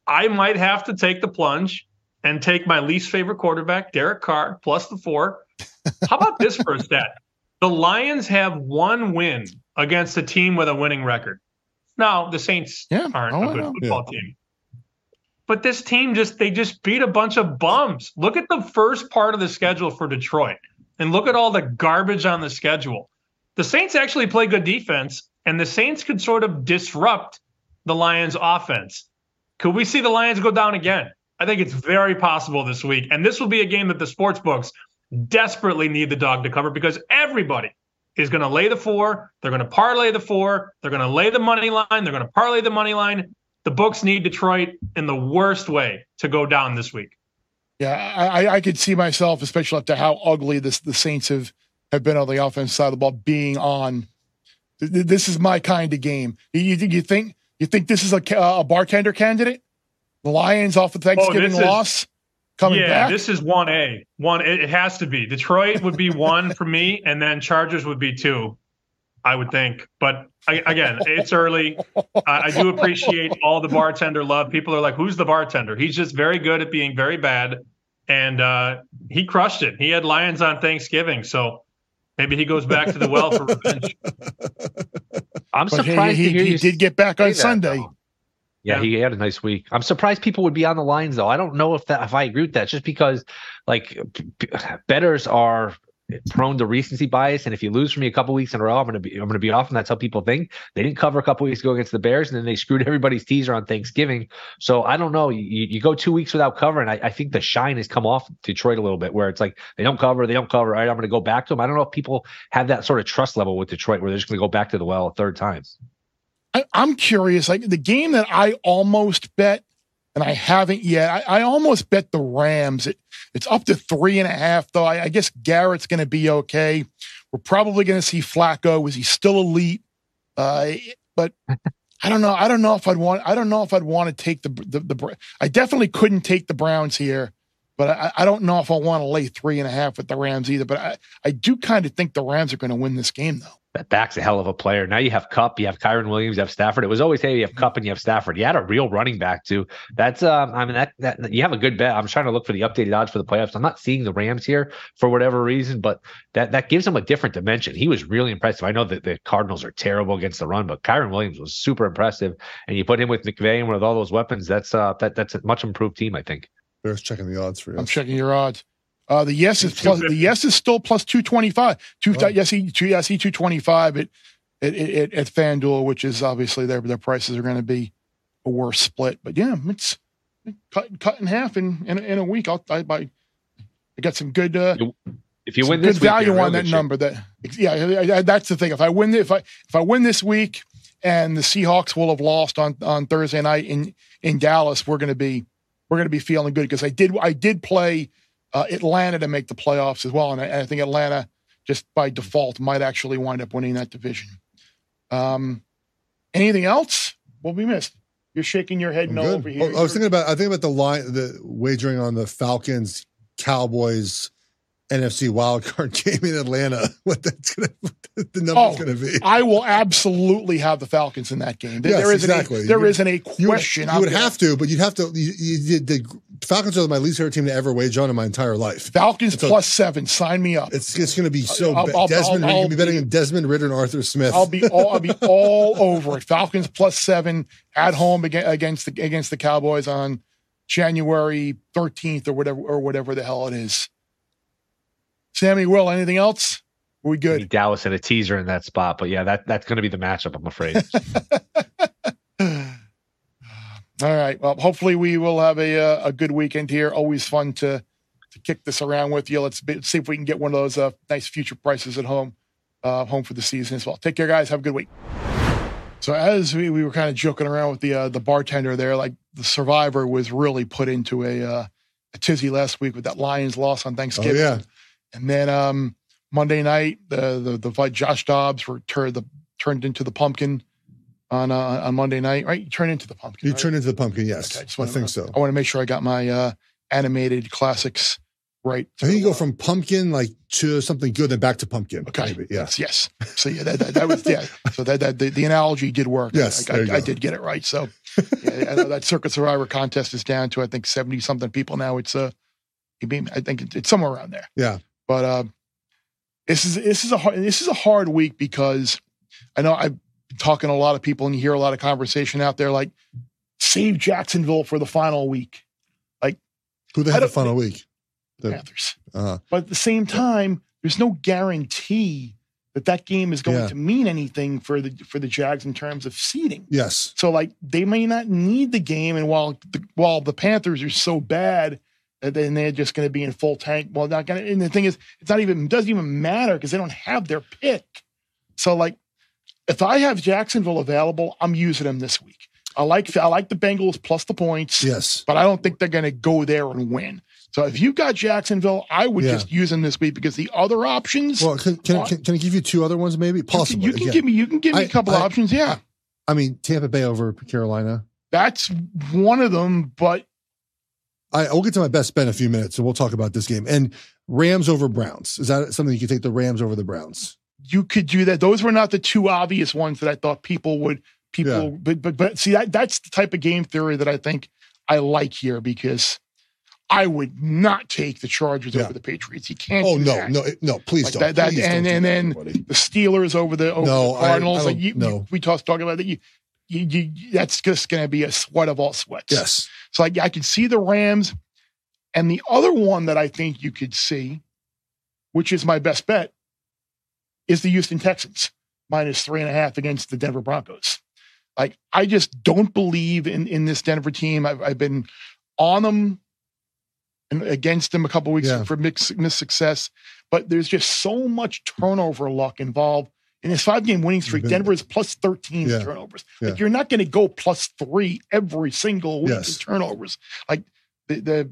I might have to take the plunge and take my least favorite quarterback, Derek Carr, plus the four. How about this for a stat? The Lions have one win against a team with a winning record. Now, the Saints yeah, aren't oh, a good football yeah. team. But this team just they just beat a bunch of bums. Look at the first part of the schedule for Detroit and look at all the garbage on the schedule. The Saints actually play good defense and the Saints could sort of disrupt the Lions offense. Could we see the Lions go down again? I think it's very possible this week. And this will be a game that the sports books desperately need the dog to cover because everybody is going to lay the four. They're going to parlay the four. They're going to lay the money line. They're going to parlay the money line. The books need Detroit in the worst way to go down this week. Yeah, I, I could see myself, especially after how ugly this the Saints have have been on the offense side of the ball, being on this is my kind of game. You, you think you think this is a, a bartender candidate? The Lions off the oh, Thanksgiving oh, loss coming yeah, back. this is one A. One. It has to be. Detroit would be one for me, and then Chargers would be two. I would think, but I, again, it's early. I, I do appreciate all the bartender love. People are like, "Who's the bartender?" He's just very good at being very bad, and uh, he crushed it. He had Lions on Thanksgiving, so Maybe he goes back to the well for revenge. (laughs) I'm but surprised he, he, he did get back on Sunday. Yeah, yeah, he had a nice week. I'm surprised people would be on the lines though. I don't know if that if I agree with that, just because like betters are prone to recency bias, and if you lose for me a couple weeks in a row, I'm gonna be I'm gonna be off, and that's how people think. They didn't cover a couple weeks ago against the Bears, and then they screwed (laughs) everybody's teaser on Thanksgiving. So I don't know. You, you go two weeks without covering. I, I think the shine has come off Detroit a little bit, where it's like they don't cover, they don't cover. All right, I'm gonna go back to them. I don't know if people have that sort of trust level with Detroit, where they're just gonna go back to the well a third time. I, I'm curious. Like the game that I almost bet and I haven't yet. I, I almost bet the Rams. It, it's up to three and a half, though. I, I guess Garrett's going to be okay. We're probably going to see Flacco. Is he still elite? Uh, but I don't know. I don't know if I'd want. I don't know if I'd want to take the the. the I definitely couldn't take the Browns here, but I, I don't know if I want to lay three and a half with the Rams either. But I, I do kind of think the Rams are going to win this game, though that back's a hell of a player. Now you have Kupp, you have Kyren Williams, you have Stafford. It was always hey, you have Kupp and you have Stafford. You had a real running back too. That's um, I mean that that you have a good bet. I'm trying to look for the updated odds for the playoffs. I'm not seeing the Rams here for whatever reason, but that that gives him a different dimension. He was really impressive. I know that the Cardinals are terrible against the run, but Kyren Williams was super impressive. And you put him with McVay and with all those weapons, that's uh that that's a much improved team, I think. Bears checking the odds for you. I'm checking your odds. Uh, the yes is plus. The yes is still plus two twenty five. Two oh. yes, he two yes he two twenty five. It at, at, at FanDuel, which is obviously their their prices are going to be a worse split. But yeah, it's cut cut in half in in, in a week. I'll I buy. I got some good. Uh, if you win this good week, value on that number. That yeah, that's the thing. If I win if I if I win this week and the Seahawks will have lost on on Thursday night in in Dallas, we're going to be we're going to be feeling good because I did I did play uh, Atlanta to make the playoffs as well, and I, and I think Atlanta just by default might actually wind up winning that division. Um, anything else? What we missed? You're shaking your head I'm no good. over here. Oh, I was thinking about I think about the line the wagering on the Falcons Cowboys NFC wildcard (laughs) game in Atlanta. (laughs) What that's gonna what the number's oh, gonna be. I will absolutely have the Falcons in that game. There, yes, there isn't exactly. A, there isn't a question. You would, you would have to, but you'd have to. You, you, the Falcons are my least favorite team to ever wager on in my entire life. Falcons plus seven. Sign me up. It's it's going to be so. I'll, I'll, Desmond, I'll, I'll be betting Desmond Ridder and Arthur Smith. I'll be all, I'll be (laughs) all over it. Falcons plus seven at home against the against the Cowboys on January thirteenth or whatever or whatever the hell it is. Sammy, Will, anything else? Are we good? Dallas and a teaser in that spot, but yeah, that that's going to be the matchup. I'm afraid. (laughs) All right. Well, hopefully we will have a uh, a good weekend here. Always fun to to kick this around with you. Let's be, see if we can get one of those uh, nice future prices at home, uh, home for the season as well. Take care, guys. Have a good week. So as we, we were kind of joking around with the uh, the bartender there, like the survivor was really put into a, uh, a tizzy last week with that Lions loss on Thanksgiving. Oh, yeah. And then um, Monday night, the the the fight Josh Dobbs were turned the turned into the pumpkin on uh, on Monday night, right? You turn into the pumpkin. You right? turn into the pumpkin, yes. Okay, I, I think so. I want to make sure I got my uh, animated classics right. I think you go from pumpkin like to something good, and back to pumpkin. Okay. Maybe. Yes. Yes. So yeah, that, that, that was yeah. So that, that the, the analogy did work. Yes. I, I, I did get it right. So (laughs) yeah, that Circa Survivor contest is down to I think seventy something people now. It's uh, I think it's somewhere around there. Yeah. But uh, this is this is a hard, this is a hard week because I know I've talking to a lot of people and you hear a lot of conversation out there like save Jacksonville for the final week. Like who they had the final week? The Panthers. Uh-huh. But at the same time, there's no guarantee that that game is going yeah. to mean anything for the for the Jags in terms of seeding. Yes. So like they may not need the game, and while the, while the Panthers are so bad, that then they're just going to be in full tank. Well, not going to. And the thing is, it's not even it doesn't even matter because they don't have their pick. So like if I have Jacksonville available, I'm using them this week. I like I like the Bengals plus the points. Yes, but I don't think they're going to go there and win. So if you've got Jacksonville, I would yeah. just use them this week because the other options. Well, can can, can, can I give you two other ones? Maybe possibly. You can, give me you can give me I, a couple I, options. Yeah. I, mean Tampa Bay over Carolina. That's one of them, but I, will get to my best bet in a few minutes, so we'll talk about this game. And Rams over Browns. Is that something you can take the Rams over the Browns? You could do that. Those were not the two obvious ones that I thought people would people yeah. but but but see that that's the type of game theory that I think I like here because I would not take the Chargers yeah. over the Patriots. You can't. Oh no, that. no, no! Please like don't. That, that please and don't and then the Steelers over the over no, the Cardinals. I, I like you, no. You, we talked talking about that. You, you, you, that's just going to be a sweat of all sweats. Yes. So like I can see the Rams, and the other one that I think you could see which is my best bet, is the Houston Texans minus three and a half against the Denver Broncos. Like, I just don't believe in, in this Denver team. I've, I've been on them and against them a couple weeks Yeah. for mixed, missed success, but there's just so much turnover luck involved. In his five game winning streak, Denver is plus 13 Yeah. turnovers. Yeah. Like, you're not going to go plus three every single week Yes. in turnovers. Like, the, the,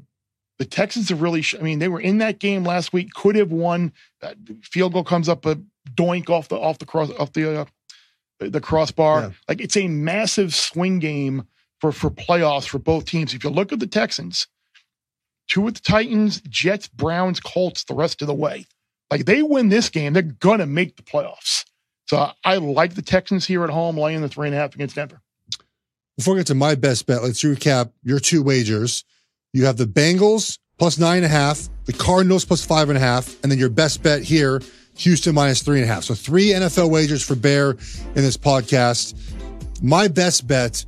the Texans have really, I mean, they were in that game last week, could have won. That field goal comes up a doink off the, off the cross, off the, uh, the crossbar. Yeah. Like, it's a massive swing game for, for playoffs for both teams. If you look at the Texans, two with the Titans, Jets, Browns, Colts the rest of the way. Like they win this game, they're gonna make the playoffs. So I like the Texans here at home, laying the three and a half against Denver. Before we get to my best bet, let's recap your two wagers. You have the Bengals plus nine and a half, the Cardinals plus five and a half, and then your best bet here, Houston minus three and a half. So three NFL wagers for Bear in this podcast. My best bet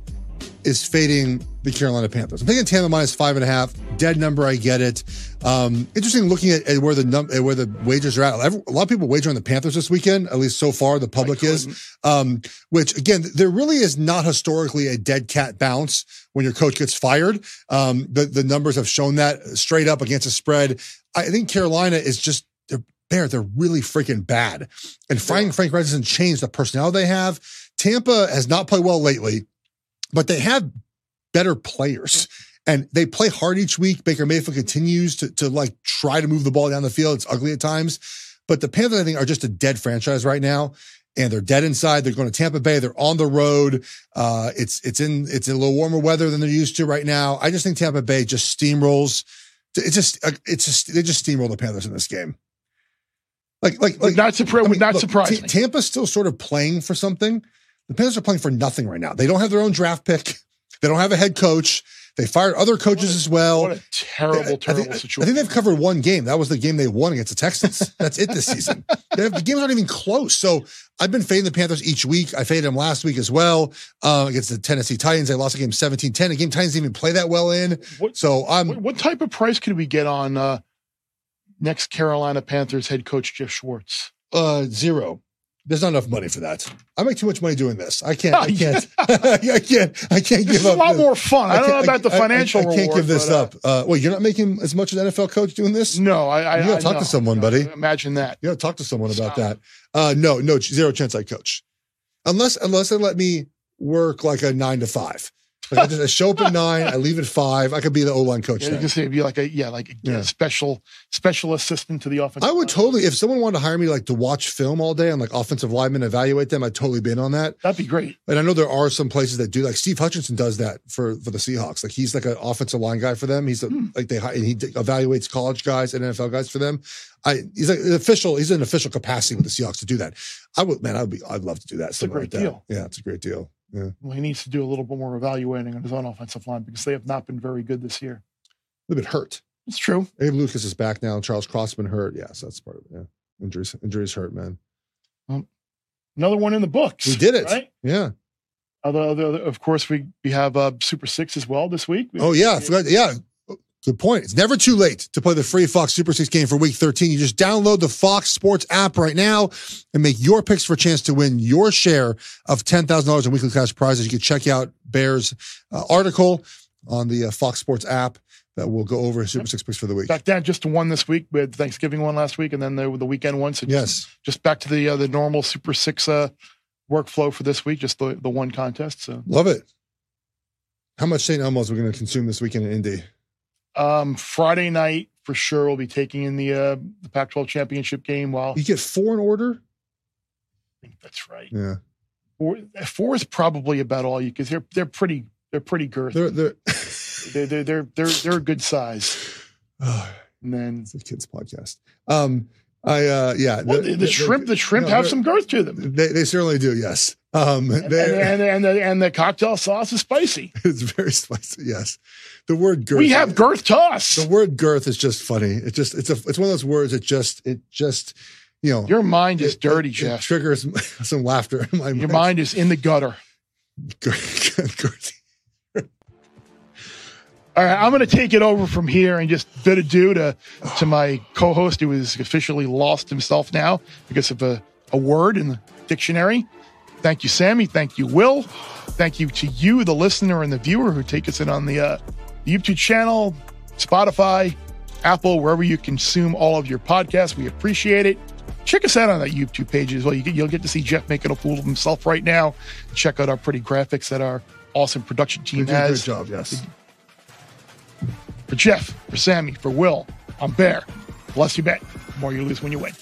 is fading the Carolina Panthers. I'm taking Tampa minus five and a half. Dead number, I get it. Um, interesting looking at, at where the num- at where the wagers are at. Every- A lot of people wager on the Panthers this weekend, at least so far. The public is, um, which again, there really is not historically a dead cat bounce when your coach gets fired. Um, the the numbers have shown that straight up against a spread. I think Carolina is just there. They're really freaking bad. And Frank Frank Reich doesn't change the personnel they have. Tampa has not played well lately, but they have better players. And they play hard each week. Baker Mayfield continues to, to like try to move the ball down the field. It's ugly at times. But the Panthers, I think, are just a dead franchise right now. And they're dead inside. They're going to Tampa Bay. They're on the road. Uh, it's it's in it's in a little warmer weather than they're used to right now. I just think Tampa Bay just steamrolls. It's just uh, it's just they just steamroll the Panthers in this game. Like like like not surprise. I mean, not look, surprise Ta- me. Tampa's still sort of playing for something. The Panthers are playing for nothing right now. They don't have their own draft pick. (laughs) They don't have a head coach. They fired other coaches as well. what a terrible, I terrible think, situation. I think they've covered one game. That was the game they won against the Texans. (laughs) That's it this season. They have- the games aren't even close. So I've been fading the Panthers each week. I faded them last week as well uh, against the Tennessee Titans. They lost a game 17 10, a game Titans didn't even play that well in. What- So I'm what, what type of price could we get on uh, next Carolina Panthers head coach Geoff Schwartz? uh, zero. There's not enough money for that. I make too much money doing this. I can't. I (laughs) can't. (laughs) I can't. I can't give This is a lot more fun. I, don't know about the I- I- financial. I, can't reward, give this but, uh, up. Uh, wait, you're not making as much as an NFL coach doing this? No, I. I You gotta I talk to know. someone, buddy. Imagine that. You gotta talk to someone about that. Uh, no, no, zero chance I coach. Unless, unless they let me work like a nine to five. Like I just I show up at nine, I leave at five. I could be the O line coach. Yeah, you can say be like a yeah, like a Yeah. special special assistant to the offense. I would totally, if someone wanted to hire me like to watch film all day on like offensive linemen, evaluate them, I'd totally be in on that. That'd be great. And I know there are some places that do like Steve Hutchinson does that for for the Seahawks. Like he's like an offensive line guy for them. He's a, Hmm. like they hi- he evaluates college guys and NFL guys for them. I he's like an official. He's an official capacity with the Seahawks to do that. I would man, I'd be I'd love to do that. It's a great like deal. Yeah, it's a great deal. Yeah, Well, he needs to do a little bit more evaluating on his own offensive line because they have not been very good this year. A little bit hurt. It's true. Abe Lucas is back now. Charles Crossman hurt. Yes, that's part of it. Yeah, injuries injuries hurt, man. Another one in the books. We did it. Right. Yeah. Other, other, of course, we we have uh, Super Six as well this week. Oh yeah, I forgot. Yeah, good point. It's never too late to play the free Fox Super Six game for Week 13. You just download the Fox Sports app right now and make your picks for a chance to win your share of ten thousand dollars in weekly cash prizes. You can check out Bear's uh, article on the uh, Fox Sports app that will go over Super Six picks for the week. Back down just to one this week. We had Thanksgiving one last week, and then the, the weekend one. So just, Yes, just back to the uh, the normal Super Six uh, workflow for this week. Just the the one contest. So love it. How much St. Elmo's we're going to consume this weekend in Indy? Um, Friday night for sure, we'll be taking in the uh, the Pac-12 championship game. While You get four in order. I think that's right. Yeah, Four, four is probably about all you because they're they're pretty they're pretty girthy. they're they're. (laughs) They're they're they're they're, they're a good size. (sighs) And then It's a kids podcast. Um, I uh, yeah, well, the, the, shrimp the shrimp no, have some girth to them. They, they certainly do. Yes. Um, And, they, and, and, the, and the cocktail sauce is spicy. (laughs) it's very spicy. Yes. The word girth. We have girth to us. the word girth is just funny. It just it's a it's one of those words that just it just you know Your mind is it- dirty, it, Geoff. It triggers (laughs) some laughter in my Your mind is in the gutter. (laughs) Girthy. All right, I'm going to take it over from here and just bid adieu to to my co-host who has officially lost himself now because of a, a word in the dictionary. Thank you, Sammy. Thank you, Will. Thank you to you, the listener and the viewer, who take us in on the uh, YouTube channel, Spotify, Apple, wherever you consume all of your podcasts. We appreciate it. Check us out on that YouTube page as well. You get, you'll get to see Geoff making a fool of himself right now. Check out our pretty graphics that our awesome production team has. good job, yes. For Geoff, for Sammy, for Will, I'm Bear. Bless you bet. The more you lose when you win.